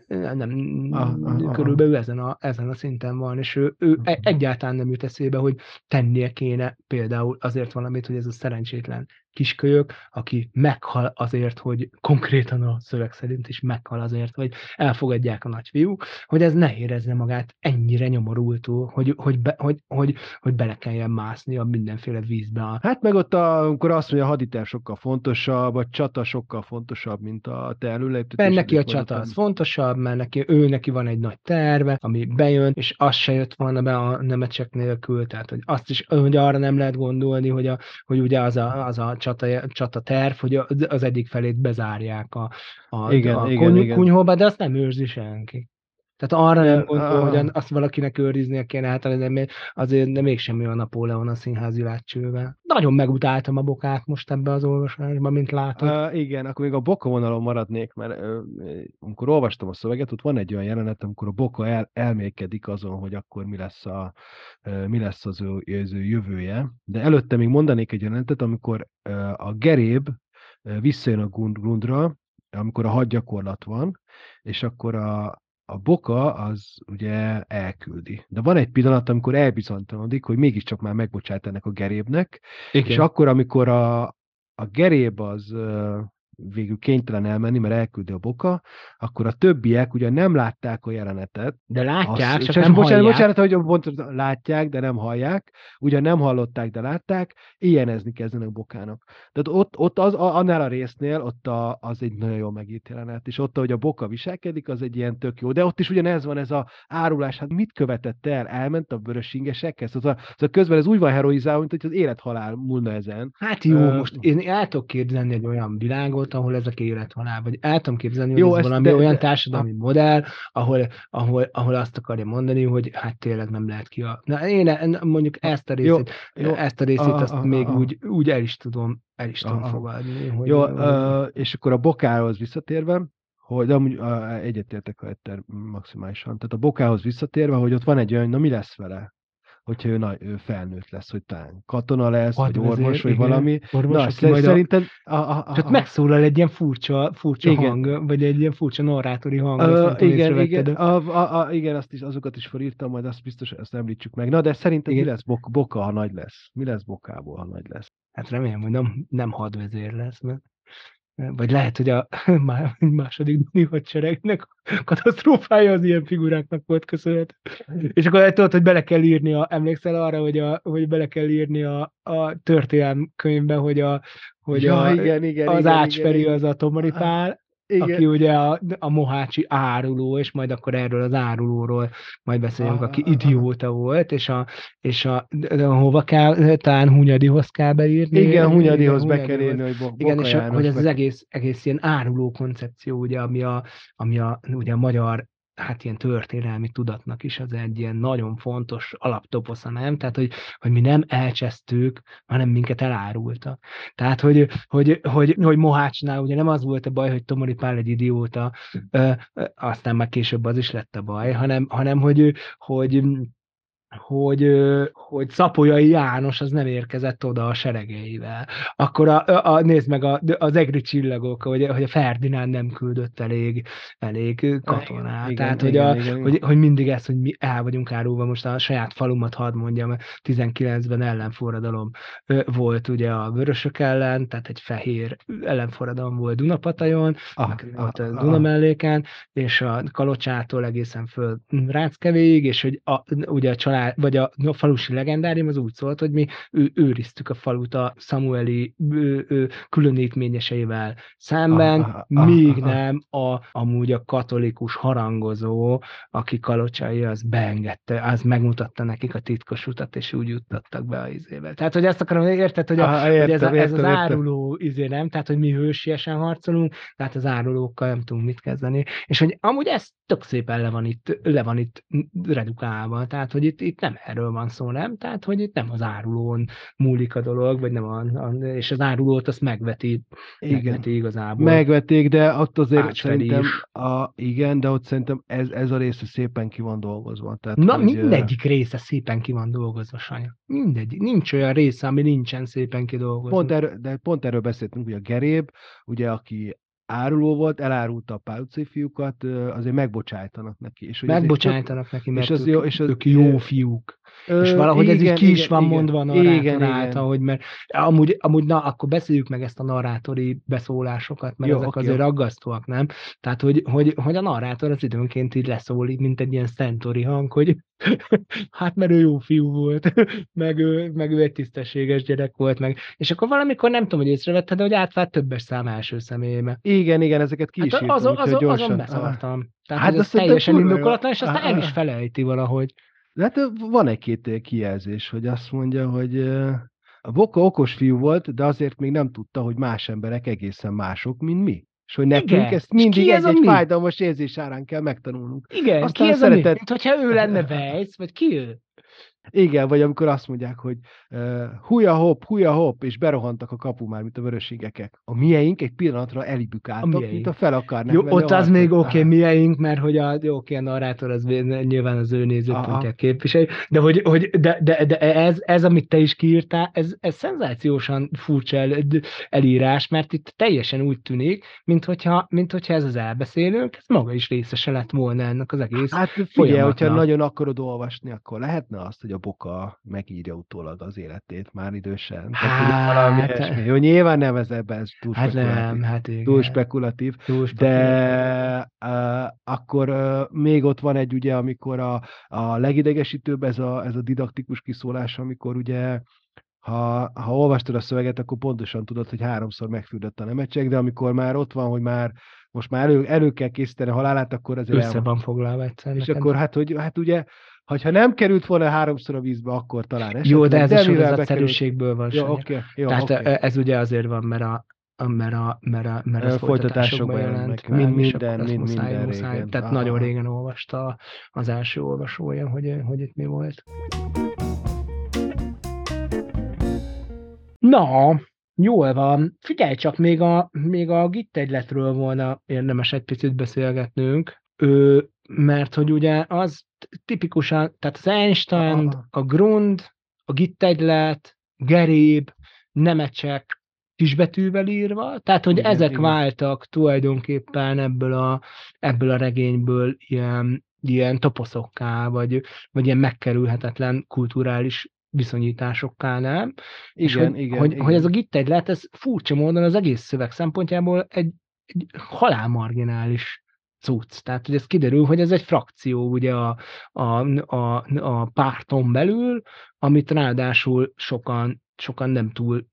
nem, ah, ah, körülbelül ezen a, ezen a szinten van, és ő, ő uh-huh. egyáltalán nem jut eszébe, hogy tennie kéne például azért valamit, hogy ez a szerencsétlen kiskölyök, aki meghal azért, hogy konkrétan a szöveg szerint is meghal azért, hogy elfogadják a nagyfiú, hogy ez ne érezze magát ennyire nyomorultul, hogy, hogy, be, hogy, hogy, hogy bele kelljen mászni a mindenféle vízbe. Hát meg ott, a, amikor azt mondja, a haditer sokkal fontosabb, vagy csata sokkal fontosabb, mint a te előléptetés. Mert neki a csata az fontosabb, mert neki, ő neki van egy nagy terve, ami bejön, és az se jött volna be a nemecsek nélkül, tehát hogy azt is, hogy arra nem lehet gondolni, hogy, a, hogy ugye az a, az a csata, csata terv, hogy az egyik felét bezárják a, a, igen, a igen, kony, igen. kunyhóba, de azt nem őrzi senki. Tehát arra nem gondol, hogy azt valakinek őriznie kéne, hát azért de mégsem olyan Napóleon a színházi látcsővel. Nagyon megutáltam a bokát most ebbe az olvasásban, mint látod. Uh, igen, akkor még a boka vonalon maradnék, mert uh, amikor olvastam a szöveget, ott van egy olyan jelenet, amikor a boka el, elmékedik azon, hogy akkor mi lesz, a, uh, mi lesz az, ő, az ő jövője. De előtte még mondanék egy jelenetet, amikor uh, a geréb uh, visszajön a Gundra, amikor a hadgyakorlat van, és akkor a, a boka az ugye elküldi. De van egy pillanat, amikor elbizonytalanodik, hogy mégiscsak már megbocsát ennek a gerébnek, Igen. és akkor, amikor a, a geréb az végül kénytelen elmenni, mert elküldi a boka, akkor a többiek ugye nem látták a jelenetet. De látják, azt, csak nem bocsánat, hallják. Bocsánat, hogy pont látják, de nem hallják. Ugye nem hallották, de látták, ilyenezni kezdenek bokának. Tehát ott, ott az, annál a résznél, ott a, az egy nagyon jó megírt jelenet, és ott, ahogy a boka viselkedik, az egy ilyen tök jó. De ott is ugyanez van, ez a árulás, hát mit követett el? Elment a vörös ingesekhez? Szóval, szóval közben ez úgy van heroizálva, mint hogy az élethalál múlna ezen. Hát jó, uh, most én el tudok képzelni egy olyan világot, volt, ahol ezek élethalál, vagy el tudom képzelni, hogy Jó, ez valami de, olyan társadalmi de, modell, ahol, ahol, ahol azt akarja mondani, hogy hát tényleg nem lehet ki a... Na, én mondjuk ezt a részét, jó, jó, ezt a részét a, azt a, még a, úgy, úgy el is tudom, el is tudom a, fogadni. Hogy jó, a, és akkor a bokához visszatérve, hogy de amúgy egyetértek Etter maximálisan. Tehát a bokához visszatérve, hogy ott van egy olyan, na mi lesz vele? Hogyha ő, nagy, ő felnőtt lesz, hogy talán katona lesz, Had vagy orvos, vagy igen, valami. Orvos, Na, szer- szerintem... A, a, megszólal egy ilyen furcsa, furcsa igen. hang, vagy egy ilyen furcsa narrátori hang. Uh, igen, igen, a, a, a, igen azt is, azokat is felírtam, majd azt biztos ezt említsük meg. Na, de szerintem igen. mi lesz Boka, Boka, ha nagy lesz? Mi lesz Bokából, ha nagy lesz? Hát remélem, hogy nem, nem hadvezér lesz, mert vagy lehet, hogy a második Duni hadseregnek katasztrófája az ilyen figuráknak volt köszönhető. És akkor tudod, hogy bele kell írni, a, emlékszel arra, hogy, a, hogy bele kell írni a, a történelm könyvbe, hogy, a, hogy ja, a, igen, igen, az igen, Ácsferi igen, az a Tomari Pál, igen. aki ugye a, a mohácsi áruló, és majd akkor erről az árulóról majd beszéljünk, aki idióta volt, és a, és a de hova kell, talán Hunyadihoz kell beírni. Igen, Hunyadihoz be kell írni, hogy Boka Igen, és a, hogy ez az egész, egész ilyen áruló koncepció, ugye, ami a, ami a, ugye a magyar hát ilyen történelmi tudatnak is az egy ilyen nagyon fontos alaptoposza, nem? Tehát, hogy, hogy mi nem elcsesztük, hanem minket elárultak. Tehát, hogy, hogy, hogy, hogy Mohácsnál ugye nem az volt a baj, hogy Tomori Pál egy idióta, ö, ö, aztán már később az is lett a baj, hanem, hanem hogy, hogy hogy, hogy Szapolyai János az nem érkezett oda a seregeivel. Akkor a, a, nézd meg a, az egri csillagok, hogy, hogy a Ferdinánd nem küldött elég, elég katonát. Igen, Tehát, igen, hogy, a, igen, hogy, hogy, mindig ez, hogy mi el vagyunk árulva, most a saját falumat hadd mondjam, 19-ben ellenforradalom volt ugye a vörösök ellen, tehát egy fehér ellenforradalom volt Dunapatajon, ah, volt a Duna melléken, és a Kalocsától egészen föl Ráckevéig, és hogy a, ugye a család halál, vagy a, a falusi legendárium az úgy szólt, hogy mi ő, őriztük a falut a Samueli ő, ő, különítményeseivel szemben, ah, ah, míg ah, nem a, amúgy a katolikus harangozó, aki kalocsai, az beengedte, az megmutatta nekik a titkos utat, és úgy juttattak be a izével. Tehát, hogy ezt akarom, érted, hogy, a, ah, értem, hogy ez, a, ez értem, az áruló izé nem, tehát, hogy mi hősiesen harcolunk, tehát az árulókkal nem tudunk mit kezdeni, és hogy amúgy ez tök szépen le van itt, le van itt redukálva, tehát, hogy itt, itt nem erről van szó, nem? Tehát, hogy itt nem az árulón múlik a dolog, vagy nem a, a és az árulót azt megveti, igen. megveti igazából. Megvetik, de ott azért Ács szerintem, a, igen, de ott szerintem ez, ez a része szépen ki van dolgozva. Tehát, Na, hogy, mindegyik része szépen ki van dolgozva, Sanya. Mindegyik. Nincs olyan része, ami nincsen szépen kidolgozva. Pont erről, de pont erről beszéltünk, hogy a Geréb, ugye, aki áruló volt, elárulta a pál fiúkat, azért megbocsájtanak neki. És megbocsájtanak neki, mert és az, jó, és az, ők jó fiúk. Ö, és valahogy igen, ez így ki igen, is van igen, mondva a narrátor igen, által, hogy mert amúgy, amúgy, na, akkor beszéljük meg ezt a narrátori beszólásokat, mert Jó, ezek okay. azért raggasztóak, nem? Tehát, hogy, hogy, hogy a narrátor az időnként így leszól, mint egy ilyen szentori hang, hogy hát mert ő jó fiú volt, meg ő, meg ő egy tisztességes gyerek volt, meg. És akkor valamikor nem tudom, hogy észrevetted, de hogy átvált többes szám első személyébe. Igen, igen, ezeket ki is hát azon, azon, azon beszartam. Tehát hát ez teljesen indokolatlan, és aztán el is felejti valahogy. De hát van egy-két kijelzés, hogy azt mondja, hogy a Boka okos fiú volt, de azért még nem tudta, hogy más emberek egészen mások, mint mi. És hogy nekünk Igen. ezt mindig egy, egy fájdalmas érzés árán kell megtanulnunk. Igen, Aztán ki ez szeretet... a mi? Mint hogyha ő lenne Weiss, vagy ki ő? Igen, vagy amikor azt mondják, hogy uh, huja hop, huja hop, és berohantak a kapu már, mint a vöröségekek. A mieink egy pillanatra elibükáltak, a mint a fel akarnák Jó, ott az még oké, okay, mieink, mert hogy a, jó, oké, a narrátor az nyilván az ő nézőpontját képviseli, de, hogy, hogy de, de, de, ez, ez, amit te is kiírtál, ez, ez szenzációsan furcsa el, elírás, mert itt teljesen úgy tűnik, mint hogyha, mint hogyha ez az elbeszélőnk, ez maga is részese lett volna ennek az egész Hát figyelj, hogyha nagyon akarod olvasni, akkor lehetne azt, hogy a Boka megírja utólag az életét már idősen. Hát, valami hát, Jó, nyilván nem ez ebben ez túl hát spekulatív. Nem, hát igen. Túl spekulatív, túl spekulatív. de uh, akkor uh, még ott van egy ugye, amikor a, a legidegesítőbb ez a, ez a didaktikus kiszólás, amikor ugye ha, ha olvastad a szöveget, akkor pontosan tudod, hogy háromszor megfürdött a nemecsek, de amikor már ott van, hogy már most már elő, elő kell készíteni a halálát, akkor azért Össze van foglalva egyszer. És neked. akkor hát, hogy, hát ugye ha nem került volna háromszor a vízbe, akkor talán esetleg. Jó, de ez de a sorozatszerűségből van. Jó. Okay, jó, Tehát okay. ez ugye azért van, mert a, mert a, mert a, mert a folytatásokban jelent meg, mind, minden, mind, muszáj, minden muszáj. régen. Tehát Aha. nagyon régen olvasta az első olvasója, hogy, hogy itt mi volt. Na, jól van. Figyelj csak, még a, még a git egyletről volna érdemes egy picit beszélgetnünk. Ő, mert hogy ugye az tipikusan, tehát az Einstein, Aha. a Grund, a Gittegylet, Geréb, Nemecsek kisbetűvel írva, tehát hogy igen, ezek igen. váltak tulajdonképpen ebből a, ebből a regényből ilyen, ilyen toposzokká, vagy, vagy ilyen megkerülhetetlen kulturális viszonyításokká, nem? Igen, és hogy, igen, hogy, igen. hogy ez a gittegylet, ez furcsa módon az egész szöveg szempontjából egy, egy halálmarginális cucc. Tehát, hogy ez kiderül, hogy ez egy frakció ugye a, a, a, a párton belül, amit ráadásul sokan, sokan nem túl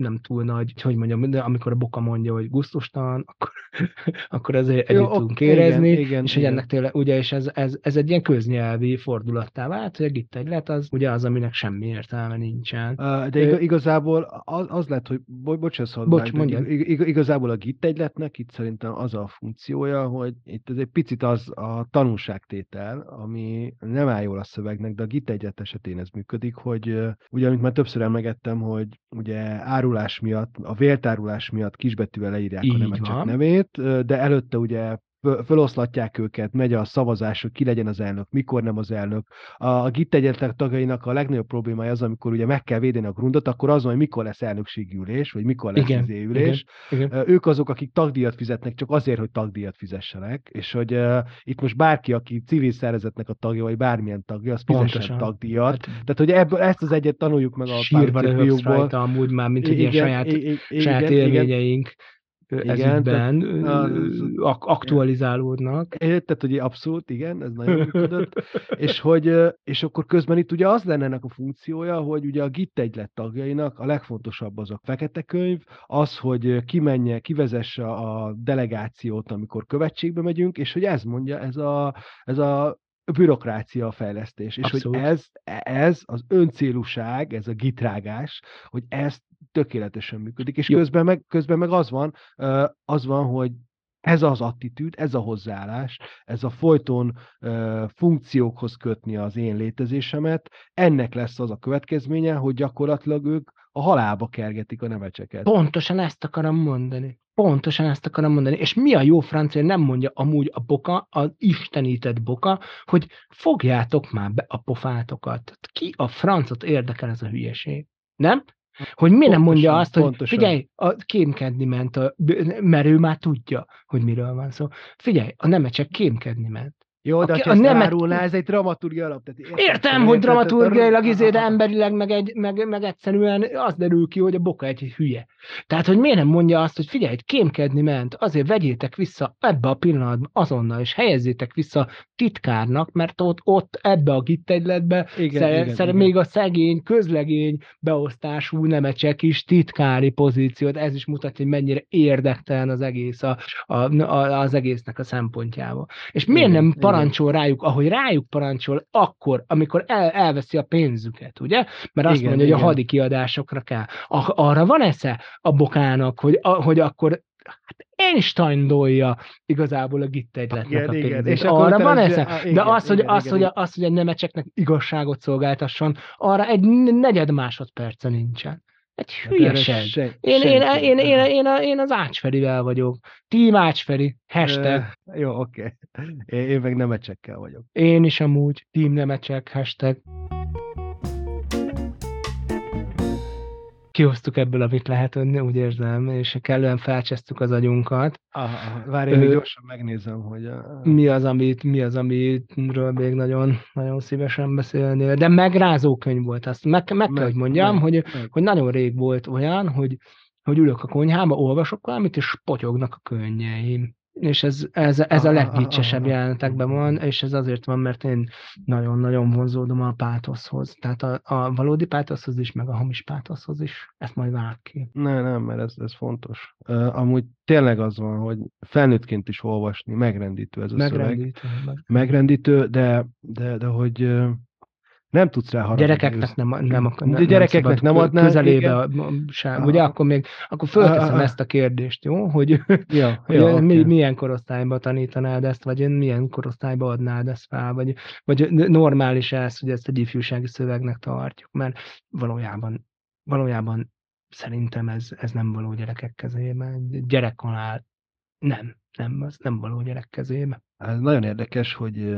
nem túl nagy, hogy mondjam, de amikor a boka mondja, hogy gusztustalan, akkor, akkor azért együtt Jó, tudunk érezni, igen, igen, és hogy ennek tényleg, ugye, és ez, ez, ez egy ilyen köznyelvi fordulattá vált, hogy itt egy lett az, ugye az, aminek semmi értelme nincsen. De igazából az, az lett, hogy bo, bocs, bocs mondja. igazából a git egyletnek itt szerintem az a funkciója, hogy itt ez egy picit az a tanulságtétel, ami nem áll jól a szövegnek, de a git egylet esetén ez működik, hogy ugye, amit már többször emlegettem, hogy ugye áru árulás miatt, a véltárulás miatt kisbetűvel leírják Így a nemecsek nevét, de előtte ugye föloszlatják őket, megy a szavazás, hogy ki legyen az elnök, mikor nem az elnök. A, a GIT egyetek tagjainak a legnagyobb problémája az, amikor ugye meg kell védeni a grundot, akkor az hogy mikor lesz elnökségi ülés, vagy mikor lesz igen, izé ülés. Igen, igen. Ők azok, akik tagdíjat fizetnek, csak azért, hogy tagdíjat fizessenek, és hogy uh, itt most bárki, aki civil szervezetnek a tagja, vagy bármilyen tagja, az fizessen tagdíjat. Hát, Tehát, hogy ebből ezt az egyet tanuljuk meg a Sírva rajta amúgy már, mint hogy ilyen saját, igen, saját élményeink. Igen igen, ezügyben ak- aktualizálódnak. Tehát, hogy abszolút, igen, ez nagyon működött. és, hogy, és akkor közben itt ugye az lenne ennek a funkciója, hogy ugye a GIT egylet tagjainak a legfontosabb az a fekete könyv, az, hogy kimenje, kivezesse a delegációt, amikor követségbe megyünk, és hogy ez mondja, ez a, ez a bürokrácia a fejlesztés. És Abszolút. hogy ez, ez az öncélúság, ez a gitrágás, hogy ez tökéletesen működik. És közben meg, közben meg az van, az van, hogy ez az attitűd, ez a hozzáállás, ez a folyton funkciókhoz kötni az én létezésemet, ennek lesz az a következménye, hogy gyakorlatilag ők a halálba kergetik a nevecseket. Pontosan ezt akarom mondani. Pontosan ezt akarom mondani. És mi a jó francia, nem mondja amúgy a boka, az istenített boka, hogy fogjátok már be a pofátokat. Ki a francot érdekel ez a hülyeség? Nem? Hogy mi nem mondja azt, hogy pontosan. figyelj, a kémkedni ment, a, mert ő már tudja, hogy miről van szó. Figyelj, a nemecsek kémkedni ment. Jó, de a ezt nemet- elárulná, ez egy dramaturgia alap. Tehát? Értem, Érted? hogy a- dramaturgiailag izé, de a- a- emberileg meg, egy, meg, meg egyszerűen az derül ki, hogy a boka egy hülye. Tehát, hogy miért nem mondja azt, hogy figyelj, kémkedni ment, azért vegyétek vissza ebbe a pillanatban azonnal, és helyezzétek vissza titkárnak, mert ott, ott ebbe a gittegyletbe Igen, Szer, igen, szer, igen. még a szegény, közlegény beosztású nemecsek is titkári pozíciót, ez is mutatja, hogy mennyire érdektelen az egész a, a, a, az egésznek a szempontjából. És miért Igen, nem. Parancsol rájuk, ahogy rájuk parancsol, akkor, amikor el, elveszi a pénzüket, ugye? Mert azt Igen, mondja, hogy a igen. hadi kiadásokra kell. A, arra van esze a bokának, hogy, a, hogy akkor hát Einstein-dolja igazából a gittegyletnek Igen, a igen. pénzét. És akkor Arra van esze. De igen, az, hogy, igen, az, igen, hogy, igen. az, hogy egy nemecseknek igazságot szolgáltasson, arra egy negyed másodperce nincsen. Egy hülyeség. se- Én, én, én, én, én, én az Ácsferivel vagyok. Team Ácsferi. Hashtag. Ö, Jó, oké. Én, én meg nemecsekkel vagyok. Én is amúgy. Team Nemecsek. Hashtag. Kihoztuk ebből, amit lehet önni, úgy érzem, és kellően felcsesztük az agyunkat. Aha. Várj, én még gyorsan megnézem, hogy... A... Mi az, amit, mi az, amitről még nagyon, nagyon szívesen beszélnél. De megrázó könyv volt, azt meg, meg, meg kell, hogy mondjam, meg, hogy meg. hogy nagyon rég volt olyan, hogy, hogy ülök a konyhába, olvasok valamit, és potyognak a könnyeim. És ez, ez, ez a legvicsesebb ah. jelenetekben van, és ez azért van, mert én nagyon-nagyon vonzódom a pátoszhoz. Tehát a, a valódi pátoszhoz is, meg a hamis pátoszhoz is. Ezt majd vág ki. Ne, nem, mert ez, ez fontos. Uh, amúgy tényleg az van, hogy felnőttként is olvasni, megrendítő ez a szöveg. Megrendítő. Meg. Megrendítő, de, de, de hogy nem tudsz rá haragudni. Gyerekeknek nem, nem, De nem, gyerekeknek szabad nem adnál, közelébe sem. Ugye akkor még, akkor fölteszem Ah, ezt a kérdést, jó? Hogy, Ja, hogy ja, mi, oké. milyen korosztályban tanítanád ezt, vagy milyen korosztályban adnád ezt fel, vagy, vagy normális ez, hogy ezt egy ifjúsági szövegnek tartjuk, mert valójában, valójában szerintem ez, ez nem való gyerekek kezébe. Egy Gyerekkanál nem, nem, az nem való gyerek kezébe. Ez nagyon érdekes, hogy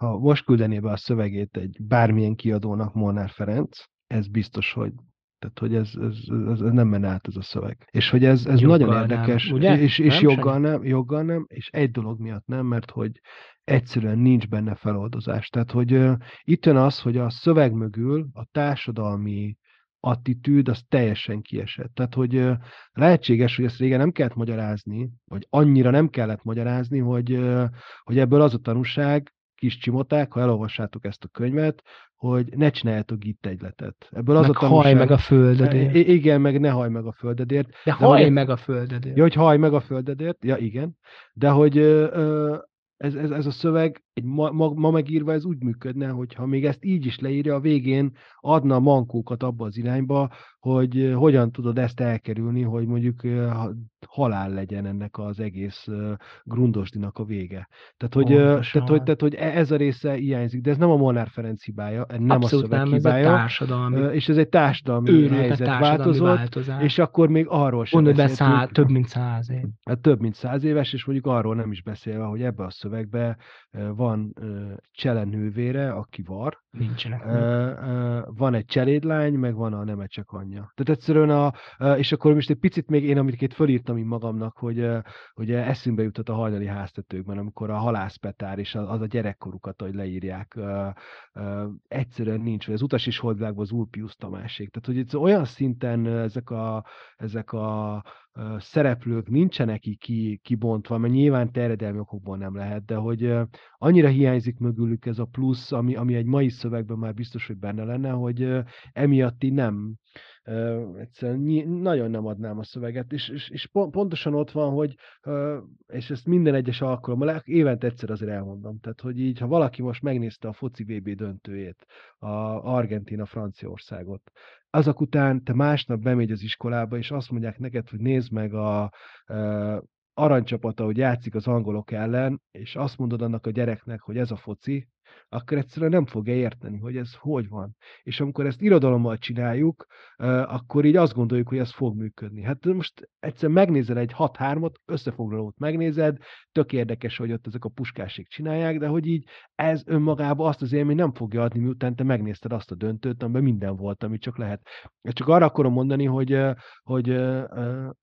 ha most küldené be a szövegét egy bármilyen kiadónak Molnár Ferenc, ez biztos, hogy tehát, hogy ez, ez, ez, ez nem menne át ez a szöveg. És hogy ez, ez Joggal nagyon nem, érdekes, ugye? és, és Nem, joggal nem, joggal nem, és egy dolog miatt nem, mert hogy egyszerűen nincs benne feloldozás. Tehát, hogy uh, itt jön az, hogy a szöveg mögül a társadalmi attitűd az teljesen kiesett. Tehát, hogy uh, lehetséges, hogy ezt régen nem kellett magyarázni, vagy annyira nem kellett magyarázni, hogy, uh, hogy ebből az a tanúság, kis csimoták, ha elolvassátok ezt a könyvet, hogy ne csináljátok itt egyletet. Ebből az Meg a tanúság... haj meg a földedért. I- Igen, meg ne haj meg a földedért. De hogy haj meg a földedért. Ja, hogy haj meg a földedért, ja igen, de hogy ö, ez, ez, ez a szöveg egy ma, ma, ma megírva ez úgy működne, hogyha még ezt így is leírja, a végén adna mankókat abba az irányba, hogy hogyan tudod ezt elkerülni, hogy mondjuk halál legyen ennek az egész grundosdinak a vége. Tehát hogy, Pontosan. tehát, hogy, tehát, hogy e- ez a része hiányzik, de ez nem a Molnár Ferenc hibája, nem Abszolút a szöveg nem, ez a hibája, társadalmi és ez egy társadalmi őrült, helyzet társadalmi változott, változás. és akkor még arról sem be, beszéltünk. szá, több mint száz év. Hát több mint száz éves, és mondjuk arról nem is beszélve, hogy ebbe a szövegbe van ö, Csele nővére, aki var, Nincsenek. van egy cselédlány, meg van a nemecsek anyja. Tehát egyszerűen a, és akkor most egy picit még én, amit fölírtam így magamnak, hogy ugye eszünkbe jutott a hajnali háztetőkben, amikor a halászpetár és az, a gyerekkorukat, hogy leírják, egyszerűen nincs, vagy az utas is holdvágva az Ulpius Tamásék. Tehát, hogy itt olyan szinten ezek a, ezek a szereplők nincsenek így ki, kibontva, mert nyilván terjedelmi okokból nem lehet, de hogy annyira hiányzik mögülük ez a plusz, ami, ami egy mai szövegben már biztos, hogy benne lenne, hogy emiatt így nem, egyszerűen nagyon nem adnám a szöveget, és, és, és pon- pontosan ott van, hogy, és ezt minden egyes alkalommal, évente egyszer azért elmondom, tehát hogy így, ha valaki most megnézte a foci VB döntőjét, a Argentina-Franciaországot, azok után te másnap bemegy az iskolába, és azt mondják neked, hogy nézd meg a ö, aranycsapata, hogy játszik az angolok ellen, és azt mondod annak a gyereknek, hogy ez a foci, akkor egyszerűen nem fogja érteni, hogy ez hogy van. És amikor ezt irodalommal csináljuk, akkor így azt gondoljuk, hogy ez fog működni. Hát most egyszer megnézel egy 6-3-ot, összefoglalót megnézed, tök érdekes, hogy ott ezek a puskásik csinálják, de hogy így ez önmagában azt az élmény nem fogja adni, miután te megnézted azt a döntőt, amiben minden volt, amit csak lehet. Csak arra akarom mondani, hogy, hogy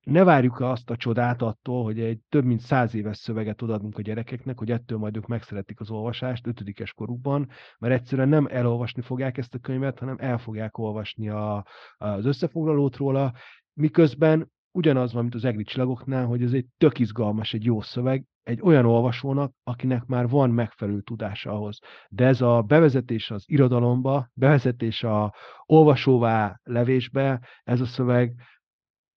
ne várjuk azt a csodát attól, hogy egy több mint száz éves szöveget odaadunk a gyerekeknek, hogy ettől majd ők megszeretik az olvasást ötödikes korukban, mert egyszerűen nem elolvasni fogják ezt a könyvet, hanem el fogják olvasni a, az összefoglalót róla, miközben ugyanaz van, mint az egri csillagoknál, hogy ez egy tök izgalmas, egy jó szöveg, egy olyan olvasónak, akinek már van megfelelő tudása ahhoz. De ez a bevezetés az irodalomba, bevezetés a olvasóvá levésbe, ez a szöveg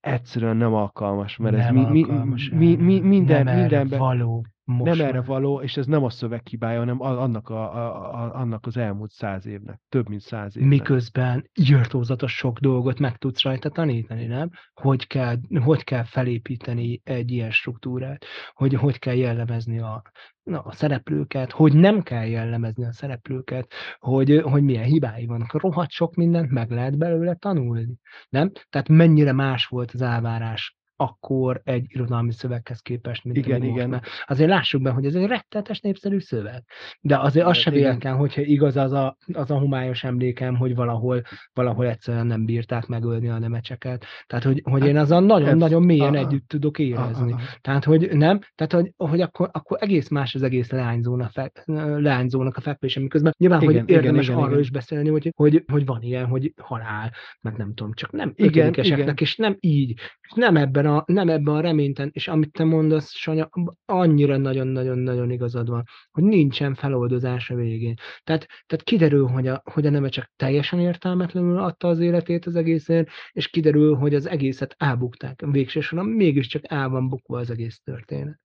egyszerűen nem alkalmas, mert nem ez mi, alkalmas, mi, mi, mi, minden, nem mindenben való. Most nem már. erre való, és ez nem a szöveg hibája, hanem annak, a, a, a, annak az elmúlt száz évnek, több mint száz évnek. Miközben írtózatos sok dolgot meg tudsz rajta tanítani, nem? Hogy kell, hogy kell felépíteni egy ilyen struktúrát, hogy hogy kell jellemezni a, na, a szereplőket, hogy nem kell jellemezni a szereplőket, hogy, hogy milyen hibái vannak. Rohadt sok mindent meg lehet belőle tanulni, nem? Tehát mennyire más volt az elvárás akkor egy irodalmi szöveghez képest, mint Igen, most. igen. Mert azért lássuk be, hogy ez egy rettetes népszerű szöveg. De azért az se igen. véletlen, hogyha igaz az a, az a humályos emlékem, hogy valahol, valahol egyszerűen nem bírták megölni a nemecseket. Tehát, hogy, hogy én Hát, azzal nagyon-nagyon ez- mélyen a- a- együtt tudok érezni. A- a- Tehát, hogy nem, tehát, hogy, hogy akkor, akkor egész más az egész leányzóna fe, leányzónak a fekvése, miközben nyilván, Igen, hogy érdemes igen, arról igen. is beszélni, hogy, hogy, hogy van ilyen, hogy halál, meg nem tudom, csak nem Igen, igen. és nem így, és nem ebben a, nem ebben a reményten, és amit te mondasz, Sanya, annyira nagyon-nagyon-nagyon igazad van, hogy nincsen feloldozás a végén. Tehát, tehát kiderül, hogy a, hogy a neme csak teljesen értelmetlenül adta az életét az egészén, és kiderül, hogy az egészet elbukták. Végső soron mégiscsak el van bukva az egész történet.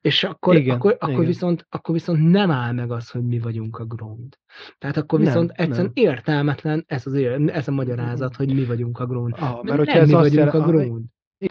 És akkor, Igen, akkor, akkor, igen. viszont, akkor viszont nem áll meg az, hogy mi vagyunk a grund. Tehát akkor Nem, viszont egyszerűen nem. értelmetlen ez, az, ez a magyarázat, hogy mi vagyunk a grund. Ah, Mert mert hogyha nem mi azt vagyunk jel- a grund.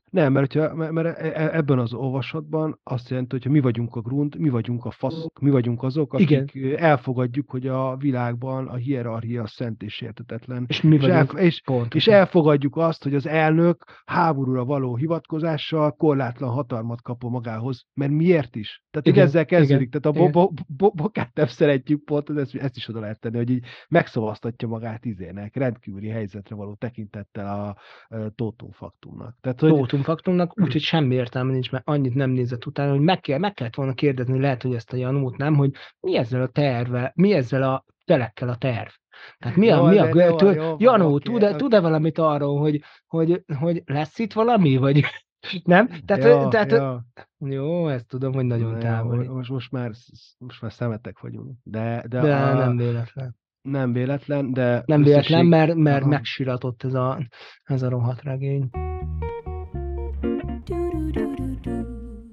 Nem, mert, hogyha, mert- e- e- ebben az olvasatban azt jelenti, hogy mi vagyunk a grund, mi vagyunk a faszok, mi vagyunk azok, akik Igen. elfogadjuk, hogy a világban a hierarchia szent és értetetlen. És mi És, vagyunk el, és, pontosan. és elfogadjuk azt, hogy az elnök háborúra való hivatkozással korlátlan hatalmat kap magához. Mert miért is? Tehát, Igen, ezzel kezdődik. igen, Tehát a bo- bo- bo- bokát nem szeretjük pont, ezt, ezt is oda lehet tenni, hogy így megszavaztatja magát izének, rendkívüli helyzetre való tekintettel a, a tótum faktumnak. Tehát, hogy, Tótum faktumnak, úgyhogy semmi értelme nincs, mert annyit nem nézett utána, hogy meg, kell, meg kellett volna kérdezni, lehet, hogy ezt a Janót nem, hogy mi ezzel a terve, mi ezzel a telekkel a terv. Tehát mi a, Jó, mi a jó, tő, jó Janó, oké, tud-e, oké. tud-e valamit arról, hogy, hogy, hogy lesz itt valami, vagy nem? Tehát, ja, tehát ja. jó, ezt tudom, hogy nagyon Ja, távoli. Most, most, már, most már szemetek vagyunk. De, de, De a, nem véletlen. nem véletlen, de Nem véletlen, összesség- mert, mert Aha. megsiratott ez a, ez a rohadt regény.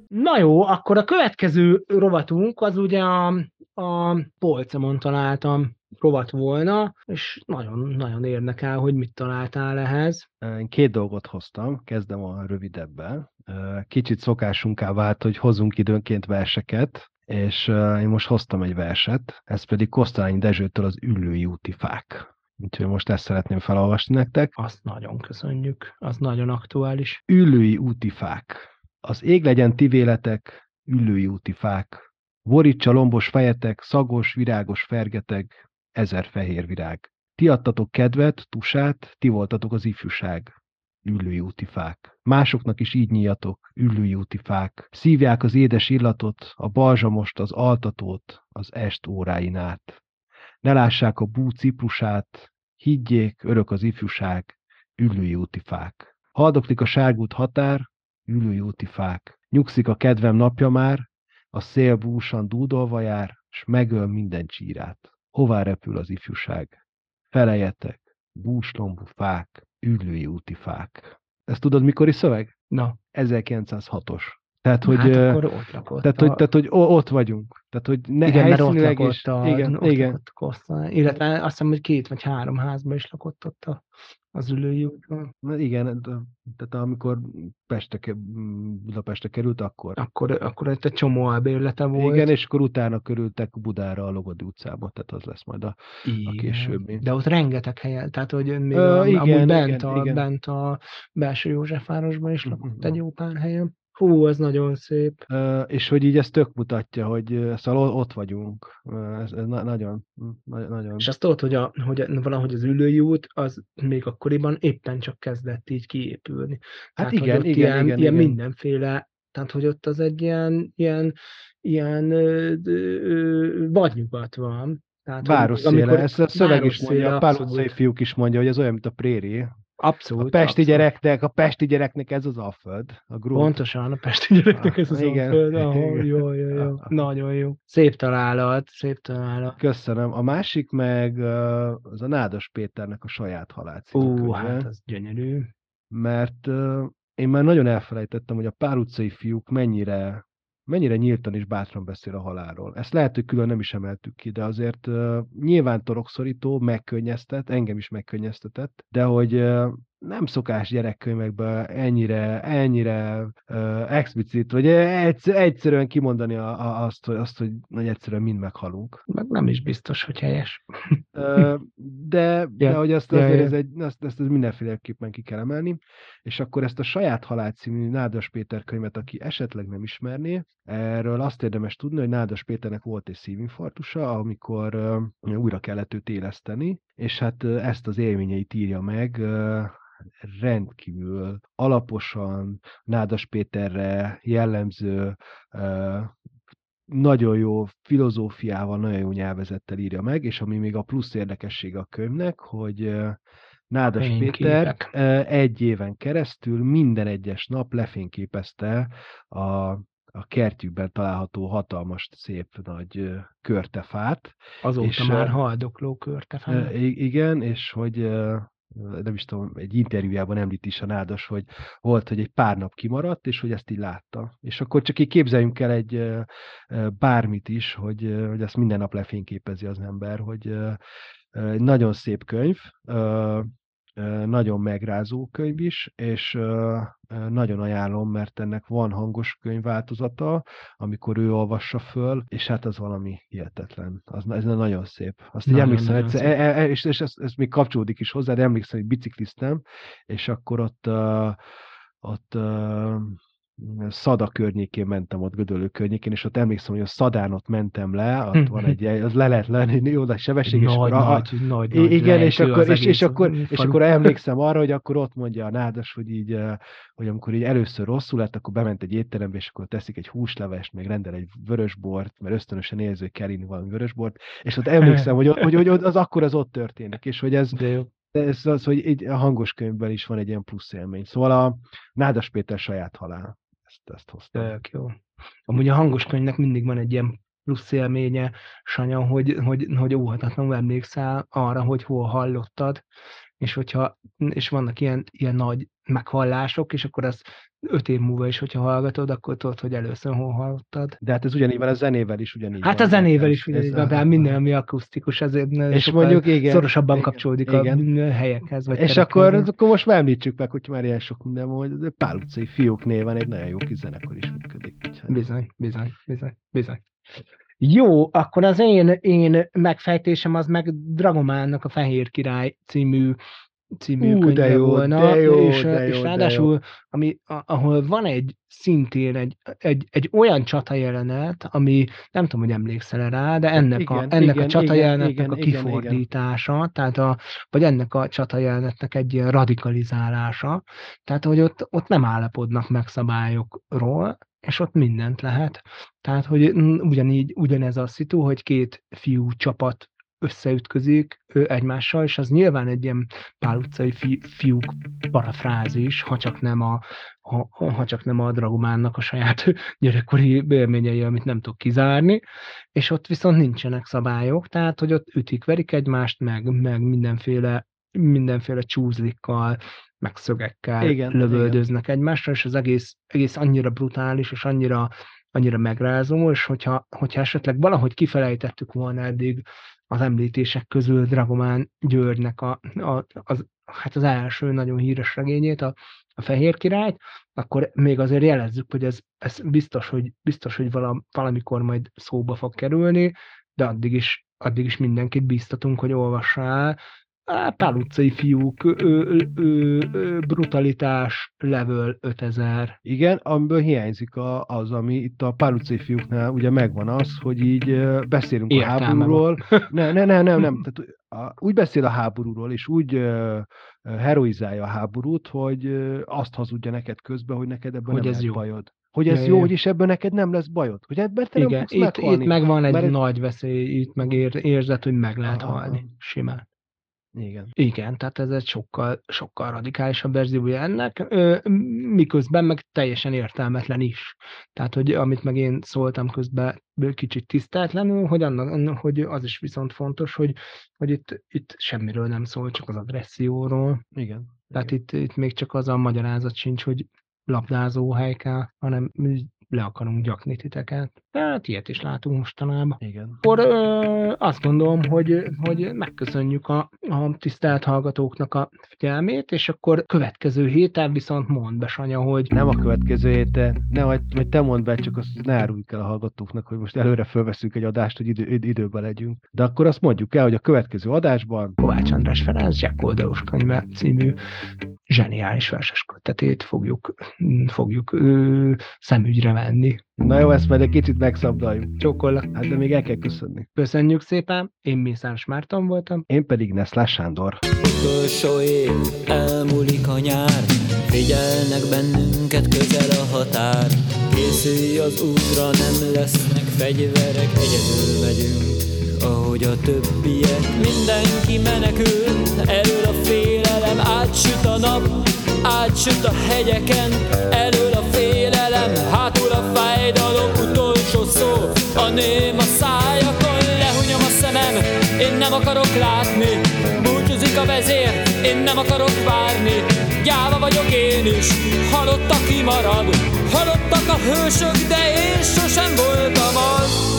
Na jó, akkor a következő rovatunk az ugye a, a polcomon találtam rovat volna, és nagyon-nagyon érdekel, hogy mit találtál ehhez. Én két dolgot hoztam, kezdem a rövidebbel. Kicsit szokásunká vált, hogy hozunk időnként verseket, és én most hoztam egy verset, ez pedig Kosztolányi Dezsőtől az Üllői úti fák. Úgyhogy most ezt szeretném felolvasni nektek. Azt nagyon köszönjük, az nagyon aktuális. Üllői úti fák. Az ég legyen ti véletek, üllői úti fák. Borítsa lombos fejetek, szagos, virágos fergeteg, ezer fehér virág. Ti adtatok kedvet, tusát, ti voltatok az ifjúság. Üllői úti fák. Másoknak is így nyíjatok, üllői úti fák. Szívják az édes illatot, a balzsamost, az altatót, az est óráin át. Ne lássák a bú ciprusát, higgyék, örök az ifjúság, üllői úti fák. Haldoklik a sárgút határ, ülői úti fák. Nyugszik a kedvem napja már, a szél búsan dúdolva jár, s megöl minden csírát. Hová repül az ifjúság? Felejetek, búslombú fák, üllői úti fák. Ezt tudod, mikori szöveg? Na, 1906-os. Tehát, hogy, hát akkor ott lakott. Tehát, a... hogy, tehát, hogy ott vagyunk. Tehát, hogy ne, igen, mert ott lakott, is, a, igen, ott igen. lakott Kosztán. Illetve azt hiszem, hogy két vagy három házban is lakott ott a, az ülői úton. Igen, tehát amikor Peste, Budapestre került, akkor... Akkor, akkor egy csomó albérlete volt. Igen, és akkor utána körültek Budára a Logodi utcába, tehát az lesz majd a, igen. a későbbi. De ott rengeteg helyen, tehát hogy még Ö, a, igen, amúgy bent, igen, a, igen. bent a belső Józsefvárosban is lakott uh-huh. egy jó pár helyen. Hú, az nagyon szép. Uh, és hogy így ez tök mutatja, hogy szóval ott vagyunk. Ez, ez na- nagyon, nagyon. És azt tudod, hogy, a, hogy valahogy az ülői út, az még akkoriban éppen csak kezdett így kiépülni. Hát tehát, igen, igen, ilyen, igen, ilyen igen. mindenféle, tehát hogy ott az egy ilyen, ilyen, ilyen ö, ö, vadnyugat van. Tehát, Városszéle, ezt a szöveg is mondja, a utcai fiúk is mondja, hogy ez olyan, mint a préri, Abszolút. A pesti abszolút. gyereknek, a pesti gyereknek ez az alföld. A grób. Pontosan, a pesti gyereknek ez az Igen. alföld. Oh, jó, jó, jó. Nagyon jó. Szép találat, szép találat. Köszönöm. A másik meg az a Nádas Péternek a saját halál Ó, hát az gyönyörű. Mert én már nagyon elfelejtettem, hogy a pár utcai fiúk mennyire mennyire nyíltan és bátran beszél a halálról. Ezt lehet, hogy külön nem is emeltük ki, de azért uh, nyilván torokszorító, megkönnyeztet, engem is megkönnyeztetett, de hogy uh, nem szokás gyerekkönyvekben ennyire, ennyire uh, explicit, vagy egyszer, egyszerűen kimondani a, a, azt, hogy, azt, hogy, hogy egyszerűen mind meghalunk. Meg nem is biztos, hogy helyes. uh, de, ja, de hogy azt ja, azért ja. Ez egy, azt, ezt mindenféleképpen ki kell emelni, és akkor ezt a Saját Halál című Nádas Péter könyvet, aki esetleg nem ismerné, erről azt érdemes tudni, hogy Nádas Péternek volt egy szívinfarktusa, amikor uh, újra kellett őt éleszteni, és hát ezt az élményeit írja meg rendkívül alaposan, Nádas Péterre jellemző, nagyon jó filozófiával, nagyon jó nyelvezettel írja meg, és ami még a plusz érdekessége a könyvnek, hogy Nádas Péter egy éven keresztül minden egyes nap lefényképezte a, a kertjükben található hatalmas, szép nagy körtefát. Azóta és, már haldokló körtefát. Igen, és hogy nem is tudom, egy interjújában említ is a nádas, hogy volt, hogy egy pár nap kimaradt, és hogy ezt így látta. És akkor csak így képzeljünk el egy bármit is, hogy, hogy ezt minden nap lefényképezi az ember, hogy egy nagyon szép könyv, nagyon megrázó könyv is, és nagyon ajánlom, mert ennek van hangos könyvváltozata, amikor ő olvassa föl, és hát az valami hihetetlen. Az, ez nagyon szép. Azt nagyon, így emlékszem, nagyon egyszer, szép. E, e, és, és ez, ez még kapcsolódik is hozzá, de emlékszem, hogy bicikliztem, és akkor ott, ott Szada környékén mentem ott, Gödöllő környékén, és ott emlékszem, hogy a Szadán ott mentem le, ott van egy, az le lehet lenni, oda sebesség, és nagy, akkor, nagy, a, nagy, nagy igen, és akkor, és, és, akkor, és akkor emlékszem arra, hogy akkor ott mondja a nádas, hogy így, hogy amikor így először rosszul lett, akkor bement egy étterembe, és akkor teszik egy húslevest, még rendel egy vörösbort, mert ösztönösen érzi, hogy kell inni valami vörösbort, és ott emlékszem, hogy, hogy, hogy az akkor az ott történik, és hogy ez, De jó. ez az, hogy egy, a hangos könyvben is van egy ilyen plusz élmény. Szóval a Nádas Péter saját halál ezt, ezt hoztam. Tök jó. Amúgy a hangos könyvnek mindig van egy ilyen plusz élménye, Sanya, hogy, hogy, hogy óhatatlanul emlékszel arra, hogy hol hallottad, és hogyha, és vannak ilyen, ilyen nagy meghallások, és akkor az öt év múlva is, hogyha hallgatod, akkor tudod, hogy először hol hallottad. De hát ez ugyanígy van, a zenével is ugyanígy Hát van, a zenével is ugyanígy van, de minden, ami akusztikus, ezért és mondjuk, igen, szorosabban igen, kapcsolódik igen. a helyekhez. Vagy és akkor, akkor most már említsük meg, hogy már ilyen sok minden hogy Pál utcai fiúk néven egy nagyon jó kis zenekar is működik. Úgyhogy. Bizony, bizony, bizony, bizony. Jó, akkor az én, én megfejtésem az meg Dragománnak a Fehér Király című című Ú, könyve jó, volna, de jó, és, de jó, és ráadásul, ami, ahol van egy szintén egy, egy, egy olyan csata jelenet, ami nem tudom, hogy emlékszel rá, de ennek igen, a, ennek igen, a csata igen, igen, a kifordítása, igen. tehát a, vagy ennek a csata jelenetnek egy ilyen radikalizálása, tehát hogy ott, ott nem állapodnak meg szabályokról, és ott mindent lehet. Tehát, hogy ugyanígy, ugyanez a szitu, hogy két fiú csapat összeütközik egymással, és az nyilván egy ilyen pál utcai fi, fiúk parafrázis, ha csak nem a, ha, ha csak nem a Dragománnak a saját gyerekkori élményei, amit nem tudok kizárni, és ott viszont nincsenek szabályok, tehát hogy ott ütik, verik egymást, meg, meg mindenféle mindenféle csúzlikkal, meg szögekkel igen, lövöldöznek igen. egymásra, és az egész, egész annyira brutális, és annyira, annyira megrázó, és hogyha, hogyha esetleg valahogy kifelejtettük volna eddig az említések közül Dragomán Györgynek a, a, az, hát az első nagyon híres regényét, a, a Fehér Királyt, akkor még azért jelezzük, hogy ez, ez biztos, hogy, biztos, hogy valamikor majd szóba fog kerülni, de addig is, addig is mindenkit bíztatunk, hogy olvassa el, Pál utcai fiúk, ö, ö, ö, brutalitás, level 5000. Igen, amiből hiányzik a, az, ami itt a Pál utcai fiúknál ugye megvan az, hogy így beszélünk Értelme a háborúról. Ne, ne, ne, nem, nem. Tehát, a, úgy beszél a háborúról, és úgy ö, heroizálja a háborút, hogy ö, azt hazudja neked közben, hogy neked ebben hogy nem ez jó. bajod hogy ez ja, jó, hogy is ebből neked nem lesz bajod. Hogy ebben te Igen, nem itt, meghalni. itt megvan egy mert nagy veszély, itt meg ér, érzed, hogy meg lehet aha, halni. Simán. Igen. Igen, tehát ez egy sokkal, sokkal radikálisabb verziója ennek, miközben meg teljesen értelmetlen is. Tehát, hogy amit meg én szóltam közben kicsit tiszteltlenül, hogy, annak, hogy az is viszont fontos, hogy, hogy itt, itt semmiről nem szól, csak az agresszióról. Igen. Tehát igen. Itt, itt még csak az a magyarázat sincs, hogy labdázó hely kell, hanem le akarunk gyakni titeket. Hát ilyet is látunk mostanában. Igen. Akkor ö, azt gondolom, hogy, hogy megköszönjük a, a tisztelt hallgatóknak a figyelmét, és akkor következő héten viszont mond be, Sanya, hogy... Nem a következő héten, ne, vagy, vagy te mondd be, csak azt ne áruljuk el a hallgatóknak, hogy most előre fölveszünk egy adást, hogy idő, időben legyünk. De akkor azt mondjuk el, hogy a következő adásban... Kovács András Ferenc, Jack Oldalus könyve című zseniális verses kötetét fogjuk, fogjuk ö, szemügyre venni. Na jó, ezt majd egy kicsit megszabdaljuk. Csókollak. Hát de még el kell köszönni. Köszönjük szépen, én Mészáros Márton voltam. Én pedig Neszlás Sándor. Utolsó év, elmúlik a nyár, figyelnek bennünket közel a határ. Készülj az útra, nem lesznek fegyverek, egyedül megyünk ahogy a többiek Mindenki menekül, elől a félelem Átsüt a nap, átsüt a hegyeken Elől a félelem, hátul a ném a szájakon Lehunyom a szemem, én nem akarok látni Búcsúzik a vezér, én nem akarok várni. Gyáva vagyok én is, halott aki marad. Halottak a hősök, de én sosem voltam az.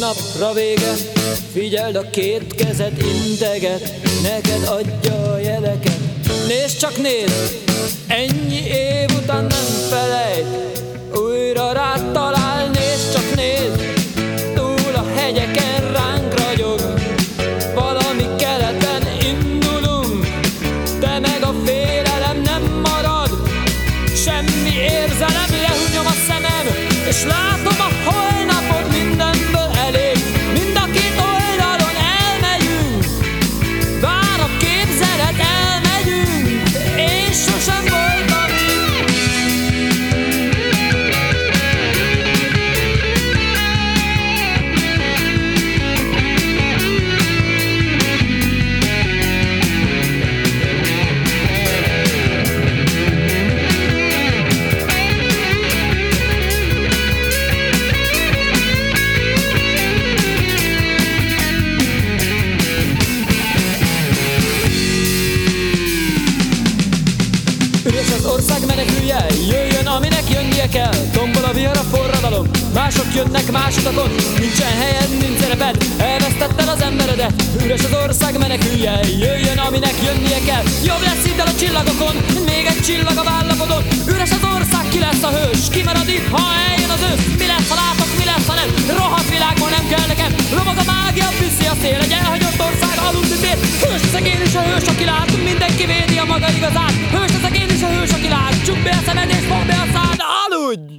Napra vége Figyeld a két kezed integet Neked adja a jeleket. Nézd csak nézd Ennyi év után nem felejt Újra rád talál jönnek más utakon Nincsen helyen, nincs szereped, elvesztetted az emberedet. Üres az ország, menekülje, jöjjön aminek jönnie kell. Jobb lesz itt el a csillagokon, még egy csillag a vállapodon. Üres az ország, ki lesz a hős, ki itt, ha eljön az ősz? Mi lesz, ha látok, mi lesz, ha nem, rohadt világban nem kell nekem. Lobog a mágia, viszi a szél, egy elhagyott ország aludni tér Hős az egén is a hős, aki lát, mindenki védi a maga igazát. Hős az egén is a hős, aki lát, csukd be a szemed és fogd be a szád, aludj!